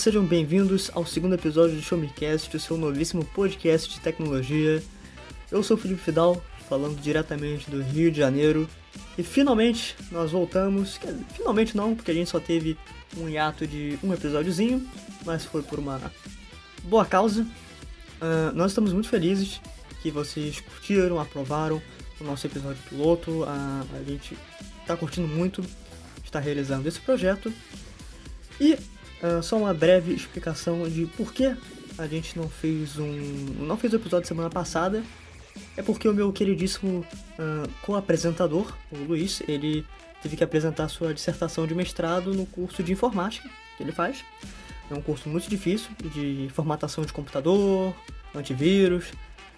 Sejam bem-vindos ao segundo episódio do Show Me Cast, o seu novíssimo podcast de tecnologia. Eu sou o Felipe Fidal, falando diretamente do Rio de Janeiro. E finalmente nós voltamos. Finalmente não, porque a gente só teve um hiato de um episódiozinho, mas foi por uma boa causa. Uh, nós estamos muito felizes que vocês curtiram, aprovaram o nosso episódio piloto. Uh, a gente está curtindo muito estar realizando esse projeto. E uh, só uma breve explicação de por que a gente não fez um. não fez o episódio semana passada. É porque o meu queridíssimo uh, co-apresentador, o Luiz, ele teve que apresentar sua dissertação de mestrado no curso de informática que ele faz. É um curso muito difícil de formatação de computador, antivírus.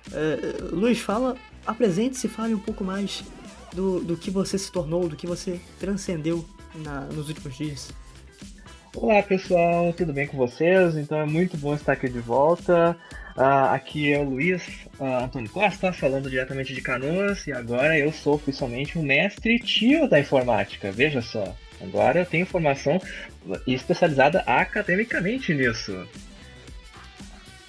Uh, Luiz, fala, apresente-se, fale um pouco mais do, do que você se tornou, do que você transcendeu na, nos últimos dias. Olá pessoal, tudo bem com vocês? Então é muito bom estar aqui de volta. Uh, aqui é o Luiz uh, Antônio Costa, falando diretamente de Canoas, e agora eu sou oficialmente o mestre tio da informática. Veja só, agora eu tenho formação especializada academicamente nisso.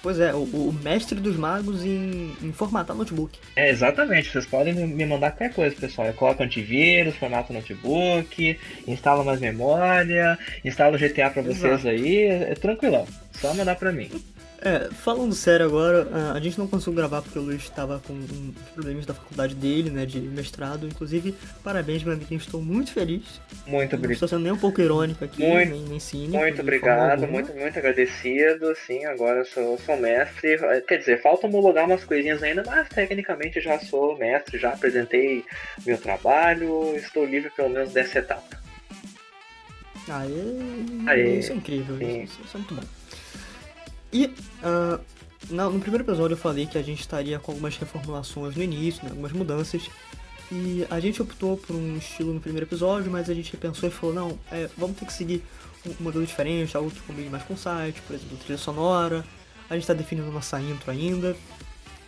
Pois é, o, o mestre dos magos em, em, formatar notebook. É, exatamente. Vocês podem me mandar qualquer coisa, pessoal. Eu coloco antivírus, formata notebook, instala mais memória, instala o GTA pra vocês Exato. aí. É, é tranquilão. Só mandar pra mim. É, falando sério agora, a gente não conseguiu gravar porque o Luiz estava com problemas da faculdade dele, né, de mestrado. Inclusive, parabéns, meu amigo, estou muito feliz. Muito obrigado. Não estou sendo nem um pouco irônico aqui, muito, nem, nem cínico. Muito obrigado, muito, muito agradecido. Sim, agora sou, sou mestre. Quer dizer, falta homologar umas coisinhas ainda, mas tecnicamente já sou mestre, já apresentei meu trabalho, estou livre pelo menos dessa etapa. Aê, Aê. isso é incrível, isso, isso é muito bom. E uh, no primeiro episódio eu falei que a gente estaria com algumas reformulações no início, né, algumas mudanças. E a gente optou por um estilo no primeiro episódio, mas a gente pensou e falou, não, é, vamos ter que seguir um modelo diferente, algo que combine mais com o site, por exemplo, trilha sonora. A gente está definindo nossa intro ainda.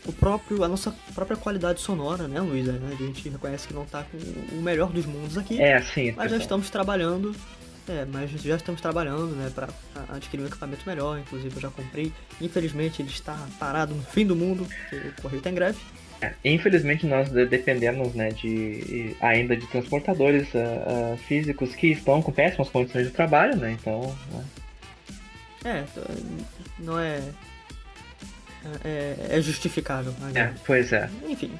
O próprio, a nossa própria qualidade sonora, né, Luísa? A gente reconhece que não está com o melhor dos mundos aqui. É, sim. Mas já estamos trabalhando é, mas já estamos trabalhando, né, para adquirir um equipamento melhor. Inclusive, eu já comprei. Infelizmente, ele está parado no fim do mundo, porque o correio está em greve. É, infelizmente, nós dependemos, né, de ainda de transportadores uh, uh, físicos que estão com péssimas condições de trabalho, né? Então. Né? É, não é, é. É, justificável. Né? É, pois é. Enfim.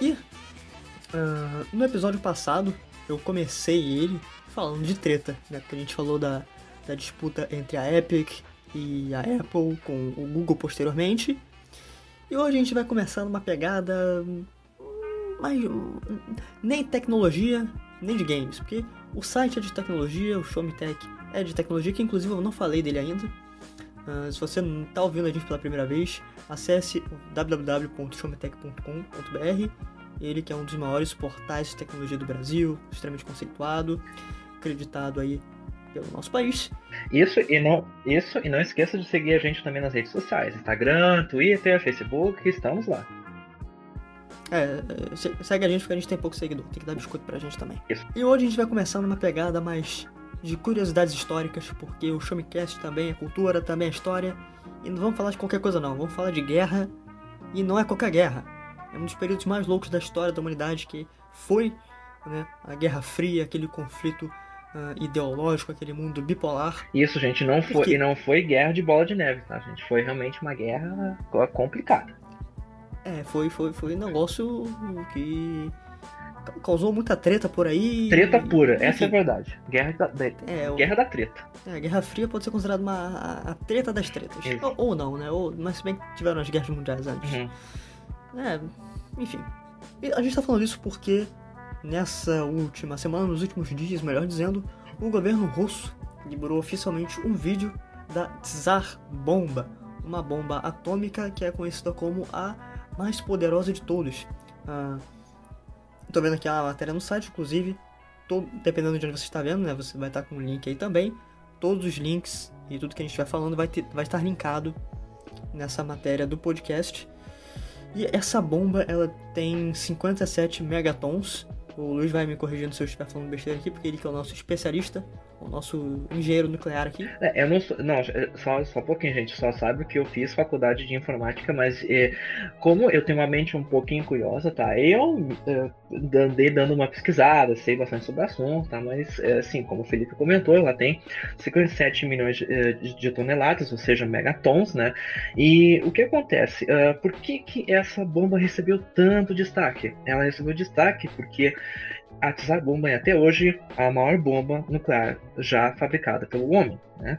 E uh, no episódio passado, eu comecei ele falando de treta, né? Porque a gente falou da, da disputa entre a Epic e a Apple com o Google posteriormente. E hoje a gente vai começar numa pegada mais nem tecnologia, nem de games, porque o site é de tecnologia, o Show Me Tech é de tecnologia, que inclusive eu não falei dele ainda. Uh, se você não está ouvindo a gente pela primeira vez, acesse www.showmetech.com.br ele que é um dos maiores portais de tecnologia do Brasil, extremamente conceituado, acreditado aí pelo nosso país. Isso e não, isso e não esqueça de seguir a gente também nas redes sociais, Instagram, Twitter, Facebook, estamos lá. É, segue a gente porque a gente tem pouco seguidor, tem que dar biscoito pra gente também. Isso. E hoje a gente vai começar numa pegada mais de curiosidades históricas, porque o Showmecast também é cultura, também é história. E não vamos falar de qualquer coisa não, vamos falar de guerra. E não é qualquer guerra. É um dos períodos mais loucos da história da humanidade que foi né, a Guerra Fria, aquele conflito uh, ideológico, aquele mundo bipolar. Isso, gente, não foi, Porque... e não foi guerra de bola de neve, tá, gente? Foi realmente uma guerra complicada. É, foi, foi, foi um negócio que causou muita treta por aí. Treta pura, Enfim. essa é a verdade. Guerra da, da é, guerra da treta. É, a Guerra Fria pode ser considerada uma a, a treta das tretas. Ou, ou, não, né? Ou, mas se bem que tiveram as guerras mundiais antes. Uhum. É, enfim. E a gente tá falando isso porque Nessa última semana, nos últimos dias, melhor dizendo, o governo russo liberou oficialmente um vídeo da Tsar Bomba, uma bomba atômica que é conhecida como a mais poderosa de todos. Ah, tô vendo aqui a matéria no site, inclusive, dependendo de onde você está vendo, né, você vai estar com o link aí também. Todos os links e tudo que a gente estiver falando vai, ter, vai estar linkado nessa matéria do podcast. E essa bomba ela tem 57 megatons, o Luiz vai me corrigindo se eu estiver falando besteira aqui, porque ele que é o nosso especialista. O nosso engenheiro nuclear aqui. É, eu não não, é, só, só um pouquinho, gente, só sabe que eu fiz faculdade de informática, mas é, como eu tenho uma mente um pouquinho curiosa, tá? Eu é, andei dando uma pesquisada, sei bastante sobre o assunto, tá? Mas, é, assim, como o Felipe comentou, ela tem 57 milhões de, é, de toneladas, ou seja, megatons, né? E o que acontece? Uh, por que, que essa bomba recebeu tanto destaque? Ela recebeu destaque porque a Tsar Bomba é até hoje a maior bomba nuclear já fabricada pelo homem, né?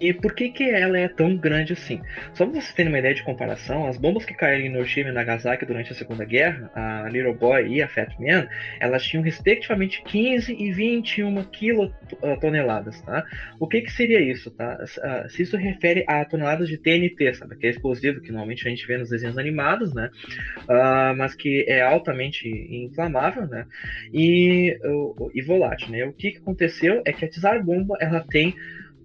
E por que, que ela é tão grande assim? Só para vocês terem uma ideia de comparação, as bombas que caíram em Hiroshima e Nagasaki durante a Segunda Guerra, a Little Boy e a Fat Man, elas tinham respectivamente 15 e 21 quilotoneladas, tá? O que, que seria isso, tá? Ah, se isso refere a toneladas de TNT, sabe? Que é explosivo que normalmente a gente vê nos desenhos animados, né? Uh, mas que é altamente inflamável, né? E, e volátil, né? O que, que aconteceu é que a Tsar Bomba, ela tem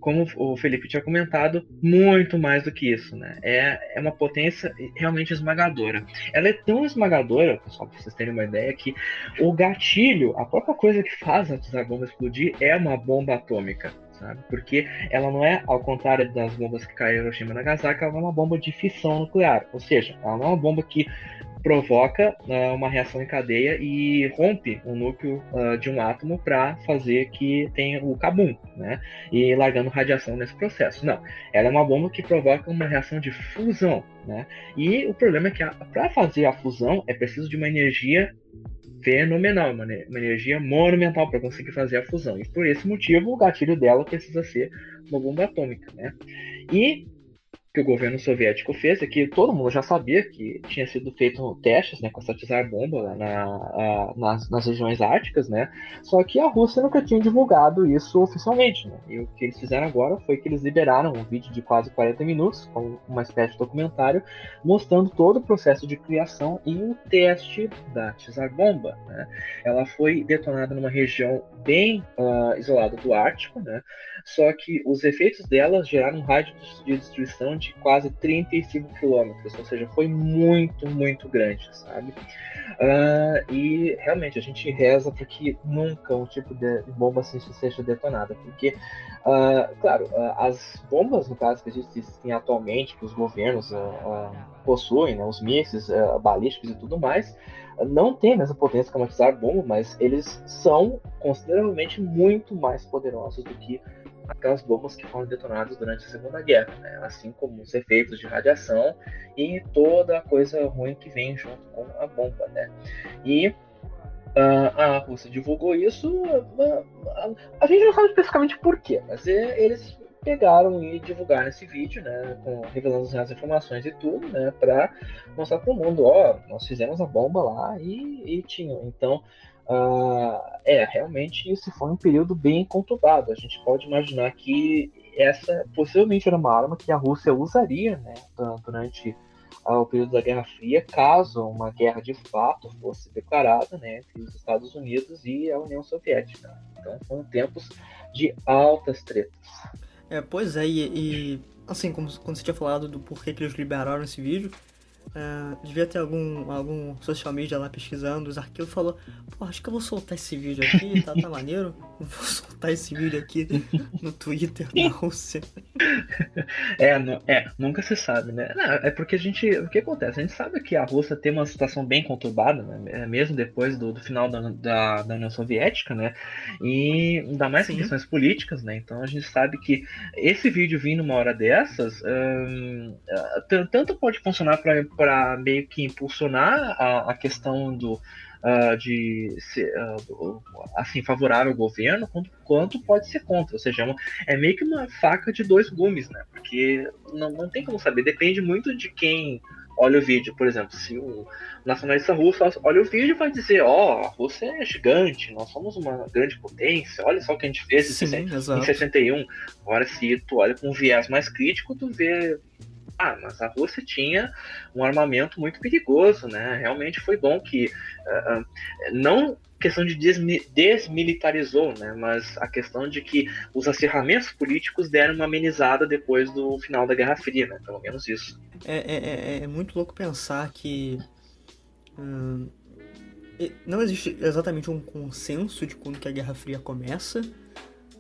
como o Felipe tinha comentado, muito mais do que isso, né? É, é uma potência realmente esmagadora. Ela é tão esmagadora, pessoal, para vocês terem uma ideia, que o gatilho, a própria coisa que faz a bomba explodir é uma bomba atômica. Sabe? Porque ela não é, ao contrário das bombas que caíram em Hiroshima e Nagasaki, ela é uma bomba de fissão nuclear. Ou seja, ela não é uma bomba que provoca uh, uma reação em cadeia e rompe o núcleo uh, de um átomo para fazer que tenha o cabum, né? E largando radiação nesse processo. Não, ela é uma bomba que provoca uma reação de fusão, né? E o problema é que para fazer a fusão é preciso de uma energia fenomenal, uma, uma energia monumental para conseguir fazer a fusão. E por esse motivo o gatilho dela precisa ser uma bomba atômica, né? E que o governo soviético fez é que todo mundo já sabia que tinha sido feito testes né, com essa tsar bomba na, a, nas, nas, regiões árticas, né? Só que a Rússia nunca tinha divulgado isso oficialmente. Né? E o que eles fizeram agora foi que eles liberaram um vídeo de quase 40 minutos, com uma espécie de documentário, mostrando todo o processo de criação e o teste da tsar bomba. Né? Ela foi detonada numa região bem uh, isolada do Ártico, né? Só que os efeitos dela geraram um rádio de destruição de quase 35 quilômetros, ou seja, foi muito, muito grande, sabe? Uh, e realmente a gente reza para que nunca um tipo de bomba seja detonada, porque, uh, claro, uh, as bombas, no caso, que existem atualmente, que os governos possuem, né, os mísseis balísticos e tudo mais, não tem a mesma potência que uma bomba, mas eles são consideravelmente muito mais poderosos do que aquelas bombas que foram detonadas durante a Segunda Guerra, né? assim como os efeitos de radiação e toda a coisa ruim que vem junto com a bomba. Né? E uh, a Rússia divulgou isso, uh, a gente não sabe especificamente por quê, mas eles pegaram e divulgaram esse vídeo, né, com, revelando as informações e tudo, né, para mostrar para o mundo, ó, nós fizemos a bomba lá e, e tinham. Então, Uh, é, realmente isso foi um período bem conturbado. A gente pode imaginar que essa possivelmente era uma arma que a Rússia usaria né, durante o período da Guerra Fria, caso uma guerra de fato fosse declarada né, entre os Estados Unidos e a União Soviética. Então foram tempos de altas tretas. É, pois é, e, e assim, como, como você tinha falado do porquê que eles liberaram esse vídeo, Uh, devia ter algum, algum social media lá pesquisando os arquivos falou, pô, acho que eu vou soltar esse vídeo aqui, tá, tá maneiro? Vou soltar esse vídeo aqui no Twitter da Rússia. É, é, nunca se sabe, né? Não, é porque a gente. O que acontece? A gente sabe que a Rússia tem uma situação bem conturbada, né? É, mesmo depois do, do final da, da, da, União Soviética, né? E ainda mais em questões políticas, né? Então a gente sabe que esse vídeo vindo uma hora dessas, hum, tanto pode funcionar para para meio que impulsionar a, a questão do uh, de ser, uh, assim favorável ao governo, quanto, quanto pode ser contra. Ou seja, é, uma, é, meio que uma faca de dois gumes, né? Porque não, não tem como saber. Depende muito de quem olha o vídeo. Por exemplo, se o nacionalista russo olha o vídeo e vai dizer, ó, oh, a Rússia é gigante, nós somos uma grande potência, olha só o que a gente fez Sim, em, em 61. Agora, se tu olha com um viés mais crítico, tu vê ah, mas a Rússia tinha um armamento muito perigoso, né? Realmente foi bom que uh, não questão de desmilitarizou, né? Mas a questão de que os acirramentos políticos deram uma amenizada depois do final da Guerra Fria, né? Pelo menos isso. É, é, é, é muito louco pensar que hum, não existe exatamente um consenso de quando que a Guerra Fria começa,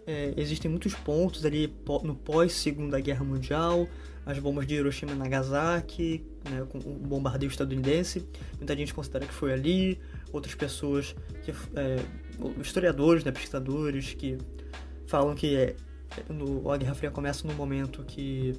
é, existem muitos pontos ali no pós-Segunda Guerra Mundial, as bombas de Hiroshima e Nagasaki, né, com o bombardeio estadunidense. Muita gente considera que foi ali, outras pessoas, que, é, historiadores, né, pesquisadores, que falam que é, no, a Guerra Fria começa no momento que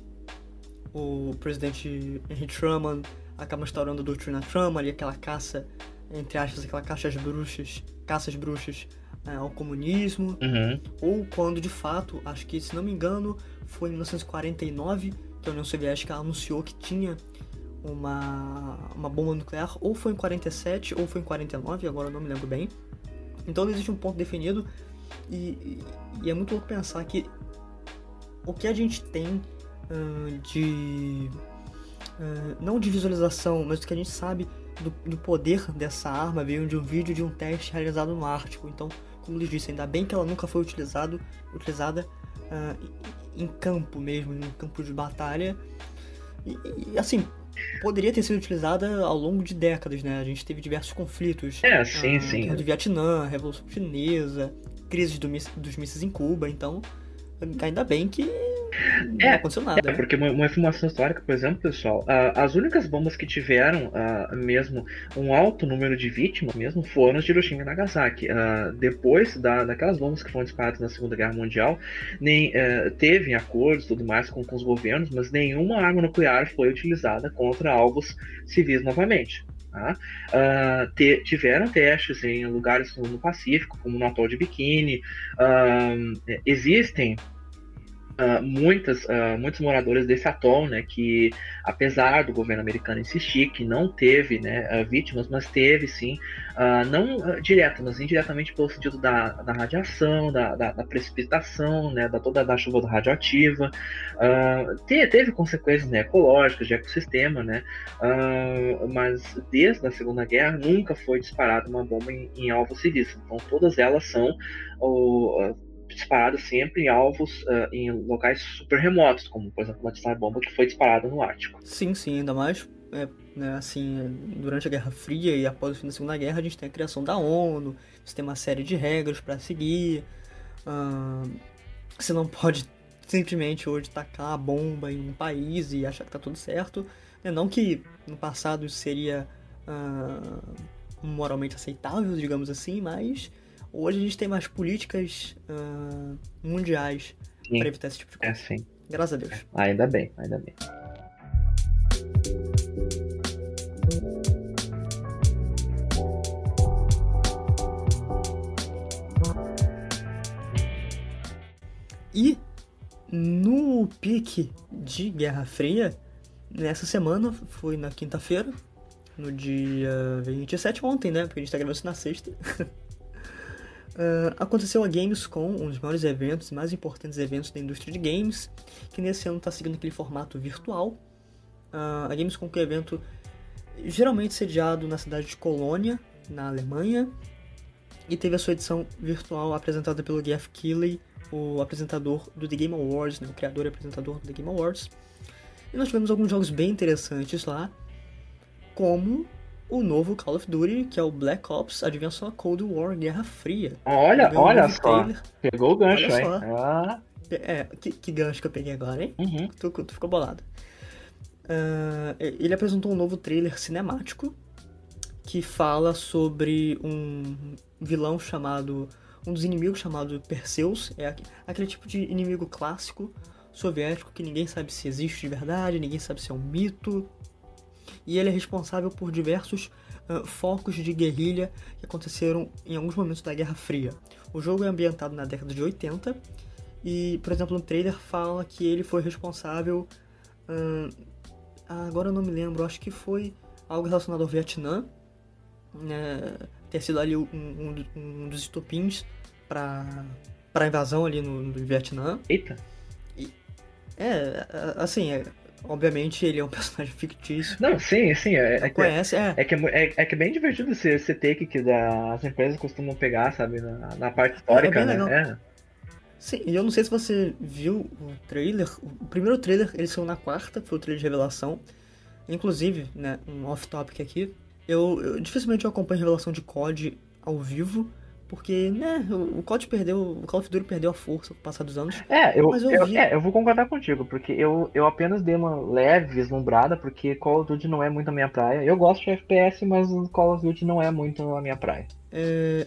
o presidente Henry Truman acaba instaurando a doutrina Truman, ali aquela caça, entre aspas, aquela caça às bruxas, caças bruxas é, ao comunismo, uhum. ou quando de fato, acho que se não me engano, foi em 1949 que a União Soviética anunciou que tinha uma, uma bomba nuclear, ou foi em 47 ou foi em 49, agora não me lembro bem. Então existe um ponto definido e, e é muito louco pensar que o que a gente tem uh, de. Uh, não de visualização, mas o que a gente sabe do, do, poder dessa arma veio de um vídeo de um teste realizado no Ártico. Então, como eles disse, ainda bem que ela nunca foi utilizado, utilizada uh, em campo mesmo, em campo de batalha. E, e, assim, poderia ter sido utilizada ao longo de décadas, né? A gente teve diversos conflitos. É, sim, uh, sim. Guerra do Vietnã, Revolução Chinesa, crise do, dos mísseis em Cuba, então ainda bem que não é, aconteceu nada. É, né? porque uma, informação histórica, por exemplo, pessoal, as únicas bombas que tiveram mesmo um alto número de vítimas mesmo foram as de Hiroshima e Nagasaki. Depois da, daquelas bombas que foram disparadas na Segunda Guerra Mundial, nem eh, teve acordos tudo mais com, com os governos, mas nenhuma arma nuclear foi utilizada contra alvos civis novamente. Tá? Uh, te, tiveram testes em lugares no, Pacífico, como no Atol de Bikini. Uh, existem Uh, muitas, uh, muitos moradores desse atol, né, que apesar do governo americano insistir que não teve né, uh, vítimas, mas teve sim, não direta, mas indiretamente pelo sentido da, da radiação, da, da, da precipitação, né, da toda da chuva radioativa, te, teve consequências né, ecológicas de ecossistema, né, mas desde a Segunda Guerra nunca foi disparada uma bomba em, em alvos civis, então todas elas são o, disparada sempre em alvos uh, em locais super remotos, como por exemplo uma Star Bomba que foi disparada no Ártico. Sim, sim, ainda mais é, né, assim, durante a Guerra Fria e após o fim da Segunda Guerra, a gente tem a criação da ONU, você tem uma série de regras para seguir. Uh, você não pode simplesmente hoje tacar a bomba em um país e achar que tá tudo certo. Né, não que no passado isso seria uh, moralmente aceitável, digamos assim, mas Hoje a gente tem mais políticas uh, mundiais para evitar esse tipo de coisa. É, sim. Graças a Deus. É, ainda bem, ainda bem. E no pique de Guerra Fria, nessa semana, foi na quinta-feira, no dia 27 ontem, né? Porque a gente tá gravando isso na sexta. Uh, aconteceu a Gamescom, um dos maiores eventos, mais importantes eventos da indústria de games, que nesse ano está seguindo aquele formato virtual. Uh, a Gamescom é um evento geralmente sediado na cidade de Colônia, na Alemanha, e teve a sua edição virtual apresentada pelo Geoff Keighley, o apresentador do The Game Awards, né, o criador e apresentador do The Game Awards. E nós tivemos alguns jogos bem interessantes lá, como o novo Call of Duty, que é o Black Ops, só, Cold War, Guerra Fria. Olha, olha só. Trailer. Pegou o gancho, hein? Ah. É, que, que, gancho que eu peguei agora, hein? Uhum. Tu, tu, ficou bolado. Uh, ele apresentou um novo trailer cinemático que fala sobre um vilão chamado. Um dos inimigos chamado Perseus. É aquele tipo de inimigo clássico soviético que ninguém sabe se existe de verdade, ninguém sabe se é um mito e ele é responsável por diversos uh, focos de guerrilha que aconteceram em alguns momentos da Guerra Fria. O jogo é ambientado na década de 80 e, por exemplo, no trailer fala que ele foi responsável. Uh, agora eu não me lembro, acho que foi algo relacionado ao Vietnã, né, ter sido ali um, um, um dos estopins para a invasão ali no, no Vietnã. Eita! E, é, assim, é, Obviamente ele é um personagem fictício. Não, sim, sim. É, é conhece, é. É que é, é, que é bem divertido esse, esse take que as empresas costumam pegar, sabe, na, na parte histórica, é, né? É. Sim, e eu não sei se você viu o trailer. O primeiro trailer ele saiu na quarta, foi o trailer de revelação. Inclusive, né, um off-topic aqui. Eu, eu dificilmente eu acompanho revelação de COD ao vivo, Porque, né, o Call of perdeu, o Call of Duty perdeu a força com o passar dos anos. É, eu, eu, eu, é, eu vou concordar contigo, porque eu, eu apenas dei uma leve vislumbrada, porque Call of Duty não é muito a minha praia. Eu gosto de FPS, mas Call of Duty não é muito a minha praia. É,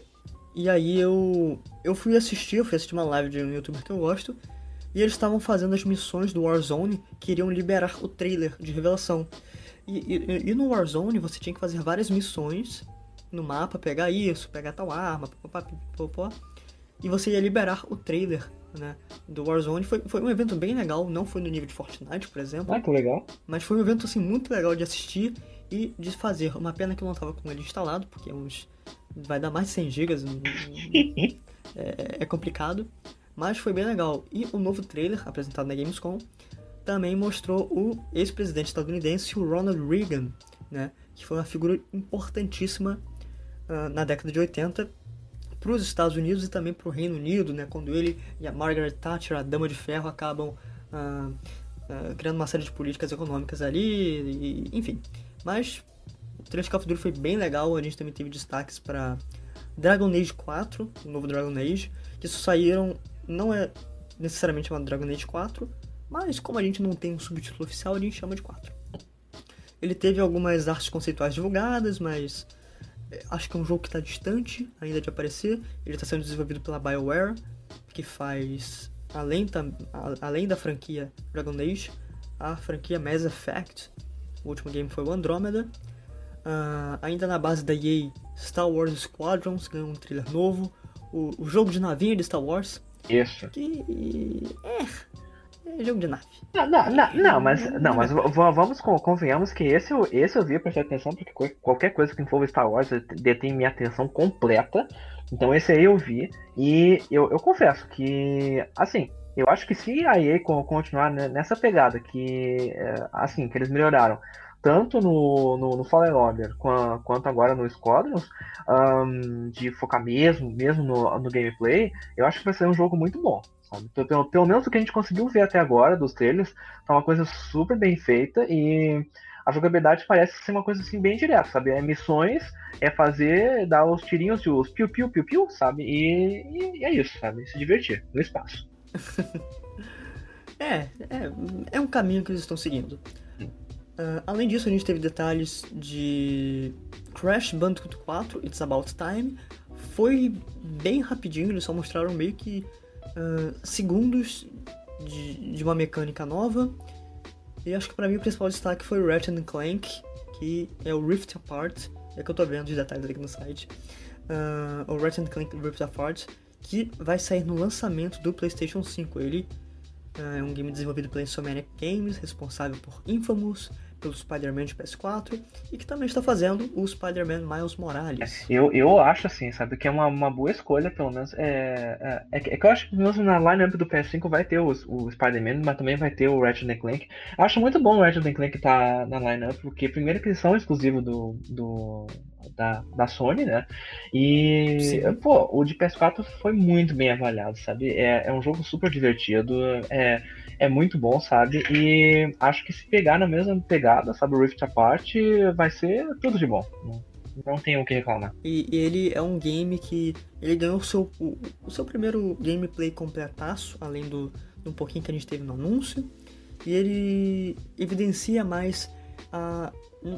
e aí eu, eu fui assistir, eu fui assistir uma live de um youtuber que eu gosto, e eles estavam fazendo as missões do Warzone que iriam liberar o trailer de revelação. E, e, e, no Warzone você tinha que fazer várias missões no mapa, pegar isso, pegar tal arma, popopó, e você ia liberar o trailer né, do Warzone. Foi, foi um evento bem legal, não foi no nível de Fortnite, por exemplo. Ah, que legal. Mas foi um evento assim, muito legal de assistir e de fazer. Uma pena que eu não estava com ele instalado, porque é uns, vai dar mais de 100 GB. é, é complicado. Mas foi bem legal. E o novo trailer apresentado na Gamescom também mostrou o ex-presidente estadunidense, o Ronald Reagan, né, que foi uma figura importantíssima uh, na década de 80 para os Estados Unidos e também para o Reino Unido, né, quando ele e a Margaret Thatcher, a Dama de Ferro, acabam uh, uh, criando uma série de políticas econômicas ali, e, enfim. Mas o Call of Duty foi bem legal, a gente também teve destaques para Dragon Age 4, o novo Dragon Age, que saíram, não é necessariamente uma Dragon Age 4, mas como a gente não tem um subtítulo oficial, a gente chama de 4. Ele teve algumas artes conceituais divulgadas, mas acho que é um jogo que está distante ainda de aparecer. Ele está sendo desenvolvido pela BioWare, que faz, além da, além da franquia Dragon Age, a franquia Mass Effect. O último game foi o Andromeda. Uh, ainda na base da EA, Star Wars Squadrons ganhou um trailer novo. O, o jogo de navinha de Star Wars. Isso. Que. É, é jogo de nave. Não, não, não, não mas, não, mas vamos, convenhamos que esse, esse eu vi prestar atenção, porque qualquer coisa que envolva Star Wars detém minha atenção completa. Então esse aí eu vi. E eu, eu confesso que, assim, eu acho que se a EA continuar nessa pegada que, é, assim, que eles melhoraram, tanto no, no, no Fallen Order quanto agora no Squadrons, um, de focar mesmo, mesmo no, no gameplay, eu acho que vai ser um jogo muito bom? Pelo, pelo menos o que a gente conseguiu ver até agora dos trailers, tá uma coisa super bem feita e a jogabilidade parece ser uma coisa assim bem direta, sabe? É missões, é fazer, dar os tirinhos de os piu piu piu piu, sabe? E, e é isso, sabe? Se divertir no espaço. é, é, é um caminho que eles estão seguindo. Uh, além disso, a gente teve detalhes de Crash Bandicoot 4, It's About Time. Foi bem rapidinho, eles só mostraram meio que uh, segundos de, de, uma mecânica nova. E acho que para mim o principal destaque foi o Ratchet Clank, que é o Rift Apart, é que eu tô vendo os detalhes aqui no site. Uh, o Ratchet Clank Rift Apart, que vai sair no lançamento do PlayStation 5. Ele uh, é um game desenvolvido pela Insomniac Games, responsável por Infamous, pelo Spider-Man de PS4 e que também está fazendo o Spider-Man Miles Morales. Eu, eu acho assim, sabe, que é uma, uma boa escolha, pelo menos. É, é, é, que eu acho que mesmo na lineup do PS5 vai ter o, o Spider-Man, mas também vai ter o Ratchet Clank. Eu acho muito bom o Ratchet Clank estar tá na lineup, porque primeiro que eles são exclusivos do, do, da, da Sony, né? E, Sim. pô, o de PS4 foi muito bem avaliado, sabe? É, é um jogo super divertido. É, é muito bom, sabe? E acho que se pegar na mesma pegada, sabe, o Rift Apart, vai ser tudo de bom. Não tenho o que reclamar. E, ele é um game que ele ganhou o seu, o, o seu primeiro gameplay completaço, além do, do um pouquinho que a gente teve no anúncio. E ele evidencia mais a,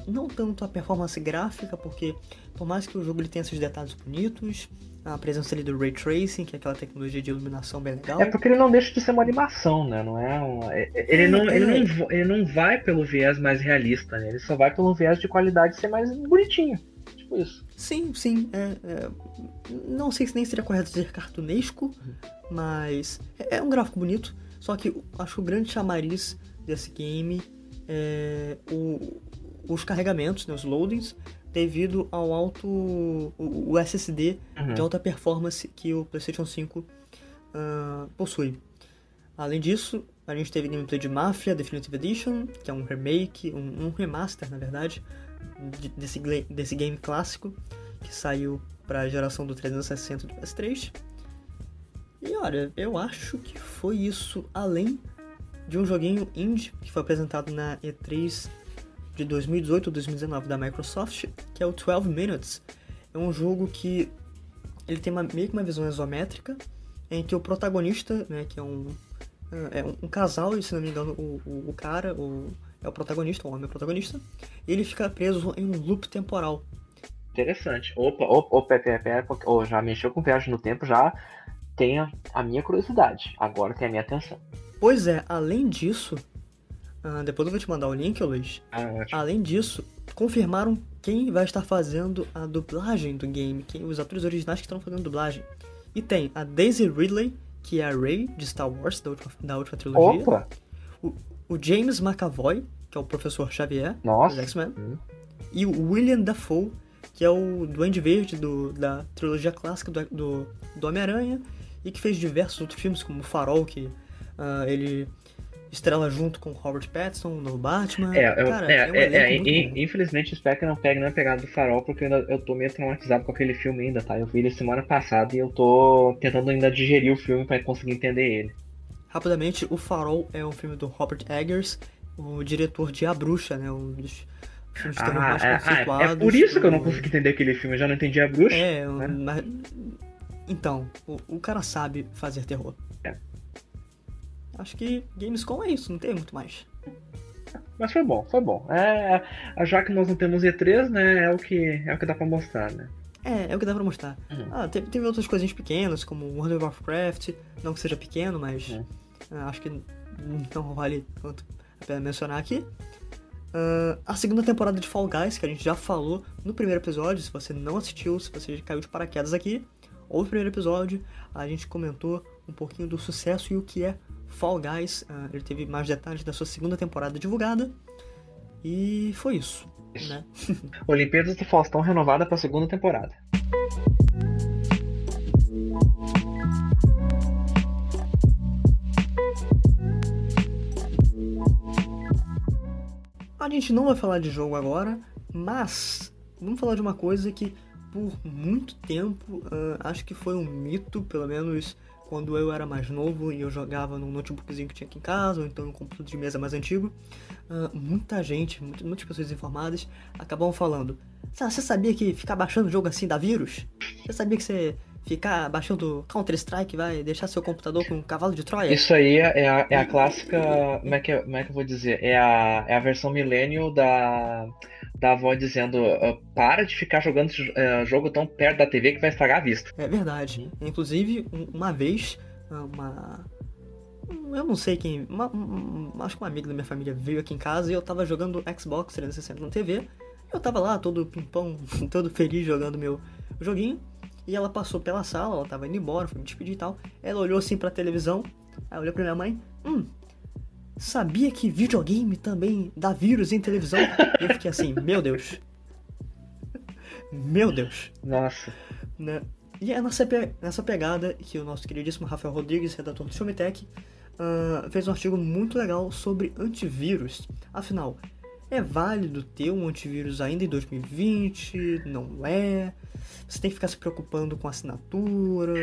não tanto a performance gráfica, porque por mais que o jogo ele tenha esses detalhes bonitos, a presença ali do Ray Tracing, que é aquela tecnologia de iluminação bem legal. É porque ele não deixa de ser uma animação, né? Não é um, é, é, ele, não, ele, não, ele não vai pelo viés mais realista, né? Ele só vai pelo viés de qualidade ser mais bonitinho. Tipo isso. Sim, sim. É, é, não sei se nem seria correto dizer cartunesco, mas é, é um gráfico bonito. Só que acho que o grande chamariz desse game é o, os carregamentos, né, os loadings, devido ao alto o, o SSD uhum. de alta performance que o PlayStation 5 uh, ah, possui. Além disso, a gente teve gameplay de Mafia Definitive Edition, que é um remake, um, um remaster, na verdade, de, desse, desse game clássico que saiu para a geração do 360 do PS3. E olha, eu acho que foi isso, além de um joguinho indie que foi apresentado na E3 de 2018 ou 2019 da Microsoft, que é o 12 Minutes. É um jogo que ele tem uma, meio que uma visão isométrica, em que o protagonista, né, que é um, é um, um casal, e se não me engano, o, o, o cara, o, é o protagonista, o homem é o protagonista, ele fica preso em um loop temporal. Interessante. Opa, opa, opa, opa, opa, opa já mexeu com viagem no tempo, já tem a minha curiosidade. Agora tem a minha atenção. Pois é, além disso, uh, depois eu vou te mandar o link, Luiz. Ah, além disso, confirmaram quem vai estar fazendo a dublagem do game, quem, os atores originais que estão fazendo dublagem. E tem a Daisy Ridley, que é a Rey de Star Wars, da última, da última trilogia. Opa! O, o James McAvoy, que é o professor Xavier Nossa. X-Men. Hum. E o William Dafoe, que é o Duende Verde do, da trilogia clássica do, do, do Homem-Aranha e que fez diversos outros filmes, como Farol, que uh, ele estrela junto com Robert Pattinson no Batman. É, eu, Cara, é, um é, elenco é, muito bom. infelizmente espero que não pegue na pegada do farol, porque eu, ainda, eu tô meio traumatizado com aquele filme ainda, tá? Eu vi ele semana passada e eu tô tentando ainda digerir o filme pra conseguir entender ele. Rapidamente, O Farol é um filme do Robert Eggers, o diretor de A Bruxa, né? Um dos filmes de terror Ah, mais é, ah, é por isso que eu não consegui entender aquele filme, eu já não entendi a bruxa. É, um- né? mas... Então, o, o cara sabe fazer terror. Acho que Gamescom é isso, não tem muito mais. Mas foi bom, foi bom. É, já que nós não temos E3, né, é o que, é o que dá pra mostrar, né? É, é o que dá pra mostrar. Uhum. Ah, teve, teve outras coisinhas pequenas, como World of Warcraft, não que seja pequeno, mas Uhum. ah, acho que não vale tanto a pena mencionar aqui. Ah, a segunda temporada de Fall Guys, que a gente já falou no primeiro episódio, se você não assistiu, se você caiu de paraquedas aqui, ou no primeiro episódio, a gente comentou um pouquinho do sucesso e o que é Fall Guys. Ah, ele teve mais detalhes da sua segunda temporada divulgada. E foi isso, Isso. né? Olimpíadas do Faustão renovada pra segunda temporada. A gente não vai falar de jogo agora, mas vamos falar de uma coisa que por muito tempo ah, acho que foi um mito, pelo menos quando eu era mais novo e eu jogava num notebookzinho que tinha aqui em casa, ou então num computador de mesa mais antigo. ah, muita gente, muitas, pessoas informadas acabam falando: "Sa- Você sabia que ficar baixando jogo assim dá vírus? Você sabia que você ficar baixando Counter-Strike vai deixar seu computador com um cavalo de Troia? Isso aí é a, é a clássica. Como é, que, como é que eu vou dizer? É a, é a versão millennial da, da avó dizendo: "Ah, para de ficar jogando esse eh, jogo tão perto da TV que vai estragar a vista. É verdade. Inclusive, um- uma vez, uma. Eu não sei quem. uma- um- um- acho que uma amiga da minha família veio aqui em casa e eu tava jogando Xbox 360 na TV. Eu tava lá, todo pimpão, todo feliz jogando meu joguinho. E ela passou pela sala, ela tava indo embora, foi me despedir e tal. Ela olhou assim pra televisão, aí olhou pra minha mãe: Hum, sabia que videogame também dá vírus em televisão? E eu fiquei assim: Meu Deus. Meu Deus Nossa. né? E é nessa, pe- nessa pegada que o nosso queridíssimo Rafael Rodrigues, redator do Filmetech, ah, fez um artigo muito legal sobre antivírus. Afinal, é válido ter um antivírus ainda em 2020? Não é? Você tem que ficar se preocupando com assinatura?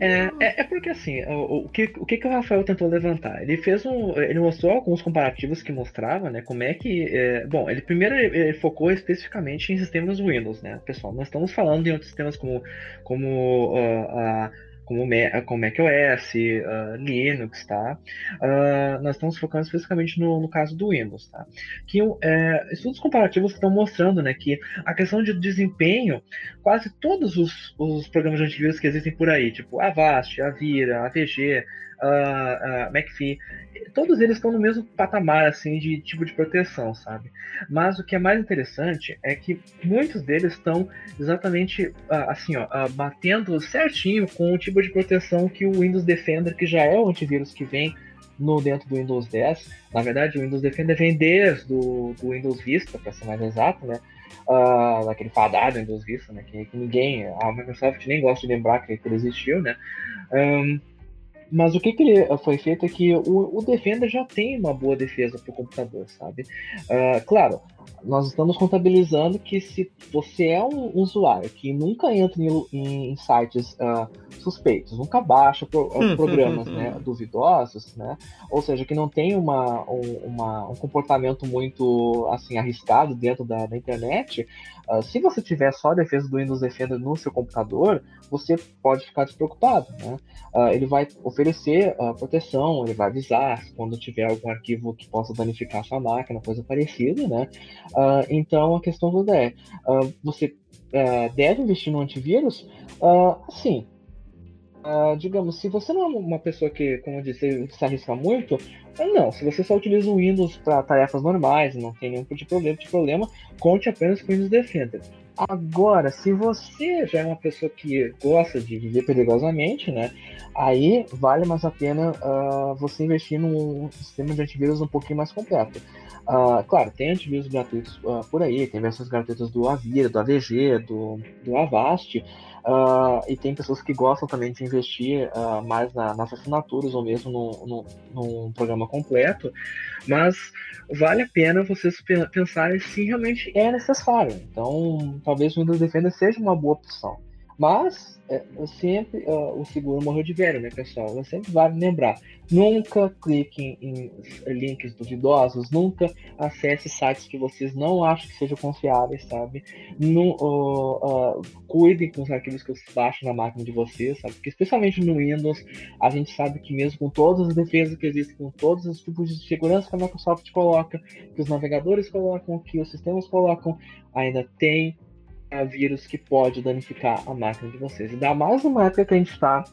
É, é, é porque assim, o, o, que, o que o Rafael tentou levantar? Ele fez um. Ele mostrou alguns comparativos que mostrava, né? Como é que. é, bom, ele primeiro ele, focou especificamente em sistemas Windows, né? Pessoal, nós estamos falando em outros sistemas como, como ah, a. Como, como macOS, ah, Linux, tá? Ah, nós estamos focando especificamente no, no caso do Windows, tá? Que é, estudos comparativos estão mostrando, né, que a questão de desempenho quase todos os, os programas de antivírus que existem por aí, tipo Avast, Avira, AVG, uh, McAfee, todos eles estão no mesmo patamar assim de tipo de proteção, sabe? Mas o que é mais interessante é que muitos deles estão exatamente ah, assim, ó, batendo certinho com o tipo de proteção que o Windows Defender, que já é o antivírus que vem no dentro do Windows 10. Na verdade, o Windows Defender vem desde o do Windows Vista, para ser mais exato, né? ah, daquele fadado Windows Vista, né? Que, que ninguém, a Microsoft nem gosta de lembrar que, que ele existiu, né? Ahn, mas o que, que ele foi feito é que o, o Defender já tem uma boa defesa para o computador, sabe? Ah, claro, nós estamos contabilizando que se você é um usuário que nunca entra em, em sites uh, suspeitos, nunca baixa pro, uh, programas né, duvidosos, né, ou seja, que não tem uma, um, uma, um comportamento muito assim arriscado dentro da, da internet, uh, se você tiver só a defesa do Windows Defender no seu computador, você pode ficar despreocupado. Né? ele vai oferecer proteção, ele vai avisar quando tiver algum arquivo que possa danificar sua máquina, coisa parecida, né? Uh, então a questão toda é: uh, você uh, deve investir no antivírus? sim. digamos, se você não é uma pessoa que, como eu disse, se arrisca muito, não. Se você só utiliza o Windows para tarefas normais, não tem nenhum tipo de problema, de problema, conte apenas com o Windows Defender. Agora, se você já é uma pessoa que gosta de viver perigosamente, né? Aí vale mais a pena uh, você investir num sistema de antivírus um pouquinho mais completo. Uh, claro, tem antivírus gratuitos uh, por aí, tem versões gratuitas do Avira, do AVG, do, do Avast, uh, e tem pessoas que gostam também de investir mais na, nas assinaturas ou mesmo no, no, num programa completo, mas vale a pena vocês pensarem se realmente é necessário. Então, talvez o Windows Defender seja uma boa opção. Mas é, sempre o seguro morreu de velho, né, pessoal? Eu sempre vale lembrar. Nunca cliquem em links duvidosos, nunca acesse sites que vocês não acham que sejam confiáveis, sabe? No, uh, uh, cuidem com os arquivos que vocês baixam na máquina de vocês, sabe? Porque especialmente no Windows, a gente sabe que mesmo com todas as defesas que existem, com todos os tipos de segurança que a Microsoft coloca, que os navegadores colocam, que os sistemas colocam, ainda tem a vírus que pode danificar a máquina de vocês. Ainda mais numa época que a gente está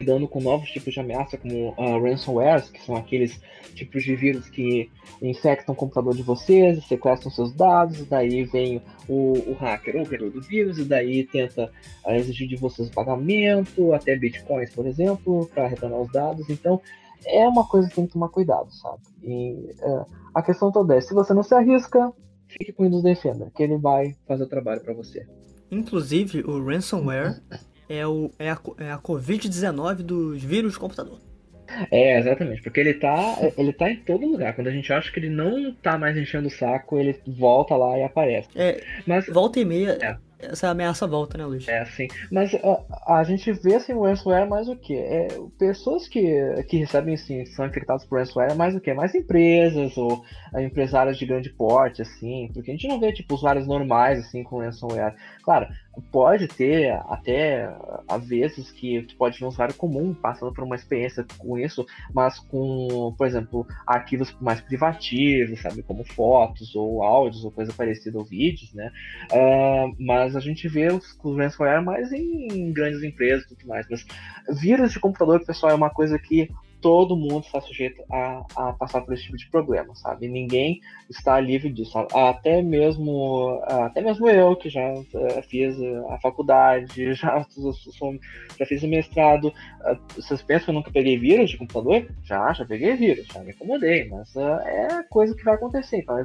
lidando com novos tipos de ameaça, como uh, ransomwares, que são aqueles tipos de vírus que infectam o computador de vocês, sequestram seus dados, e daí vem o, o hacker, o criador do vírus, e daí tenta uh, exigir de vocês pagamento, até bitcoins, por exemplo, para retornar os dados. Então, é uma coisa que tem que tomar cuidado, sabe? E uh, a questão toda é, se você não se arrisca, fique com o Windows Defender, que ele vai fazer o trabalho para você. Inclusive, o ransomware é, o, é a, é a Covid-19 dos vírus do computador. É, exatamente, porque ele tá, ele tá em todo lugar. Quando a gente acha que ele não tá mais enchendo o saco, ele volta lá e aparece. É, Mas volta e meia, é essa ameaça volta, né, Luiz? É, sim. Mas a, a gente vê assim, o ransomware mais o quê? É, pessoas que, que recebem, assim, são infectadas por ransomware, mais o quê? Mais empresas ou é, empresários de grande porte, assim, porque a gente não vê, tipo, usuários normais, assim, com ransomware. Claro, pode ter até, às vezes, que tu pode ver um usuário comum passando por uma experiência com isso, mas com, por exemplo, arquivos mais privativos, sabe, como fotos ou áudios ou coisa parecida, ou vídeos, né? Uh, mas a gente vê os, os ransomware mais em grandes empresas e tudo mais. Mas vírus de computador, pessoal, é uma coisa que todo mundo está sujeito a, a, passar por esse tipo de problema, sabe? Ninguém está livre disso. Até mesmo, até mesmo eu, que já uh, fiz a faculdade, já, já fiz o mestrado. Uh, vocês pensam que eu nunca peguei vírus de computador? Já, já peguei vírus, já me incomodei, mas uh, é coisa que vai acontecer. Então,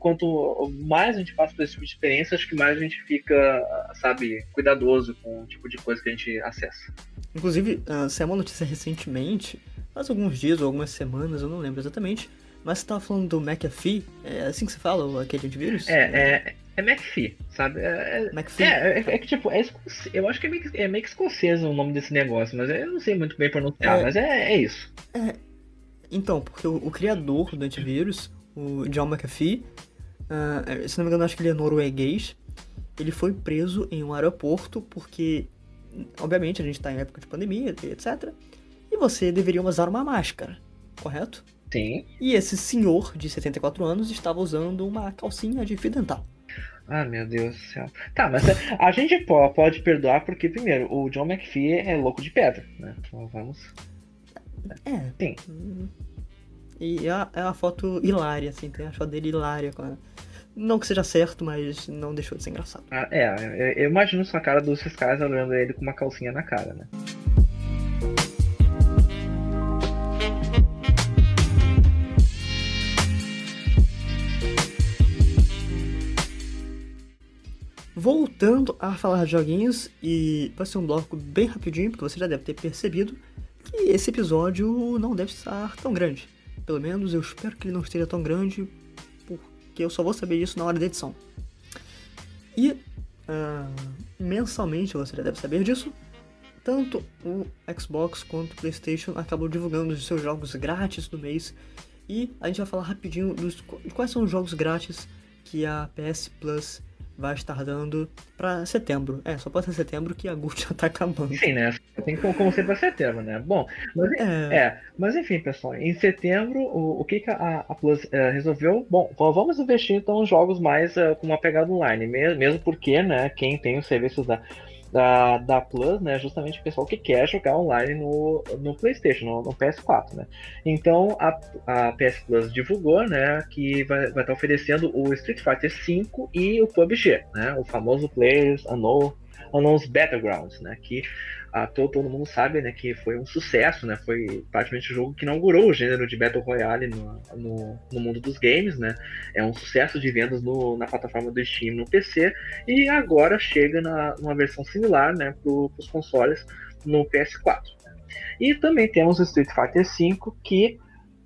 quanto mais a gente passa por esse tipo de experiência, acho que mais a gente fica, sabe, cuidadoso com o tipo de coisa que a gente acessa. Inclusive, uh, saiu uma notícia recentemente, faz alguns dias ou algumas semanas, eu não lembro exatamente, mas você tava falando do McAfee, é assim que você fala, aquele antivírus? É, é, é McAfee, sabe? É, é McAfee? É, é, é, que tipo, é, eu acho que é meio, é meio que escocês o nome desse negócio, mas eu não sei muito bem pronunciar, é, mas é, é isso. É, então, porque o, o, criador do antivírus, o John McAfee, uh, se não me engano, acho que ele é norueguês, ele foi preso em um aeroporto porque obviamente a gente está em época de pandemia, etc. E você deveria usar uma máscara, correto? Sim. E esse senhor de 74 anos estava usando uma calcinha de fio dental. Ah, meu Deus do céu. Tá, mas a gente pode perdoar porque, primeiro, o John McPhee é louco de pedra, né? Então vamos. É. Sim. E é a, é a foto hilária, assim, tem a foto dele hilária com a não que seja certo, mas não deixou de ser engraçado. Ah, é, eu imagino sua cara dos fiscais olhando ele com uma calcinha na cara, né? Voltando a falar de joguinhos, e vai ser um bloco bem rapidinho, porque você já deve ter percebido que esse episódio não deve estar tão grande. Pelo menos eu espero que ele não esteja tão grande, porque eu só vou saber isso na hora da edição. E uh, mensalmente, você já deve saber disso, tanto o Xbox quanto o PlayStation acabam divulgando os seus jogos grátis do mês. E a gente vai falar rapidinho dos, de quais são os jogos grátis que a PS Plus vai estar dando para setembro. É, só pode ser setembro que agosto já tá acabando. Sim, né? Tem como, como ser para setembro, né? Bom, mas, é... é... mas enfim, pessoal, em setembro, o, o que, que a, a Plus uh, resolveu? Bom, vamos investir então em jogos mais uh, com uma pegada online, mesmo, mesmo porque, né, quem tem os serviços da da, da Plus, né, justamente o pessoal que quer jogar online no, no PlayStation, no, no PS4, né. Então a, a PS Plus divulgou, né, que vai estar tá oferecendo o Street Fighter V e o PUBG, né, o famoso Players Unknown, Unknown's Battlegrounds, né, que a, todo, todo mundo sabe né, que foi um sucesso, né? Foi praticamente o jogo que inaugurou o gênero de Battle Royale no, no, no mundo dos games, né? É um sucesso de vendas no, na plataforma do Steam no PC e agora chega na, numa versão similar né, para os consoles no PS4. E também temos o Street Fighter V que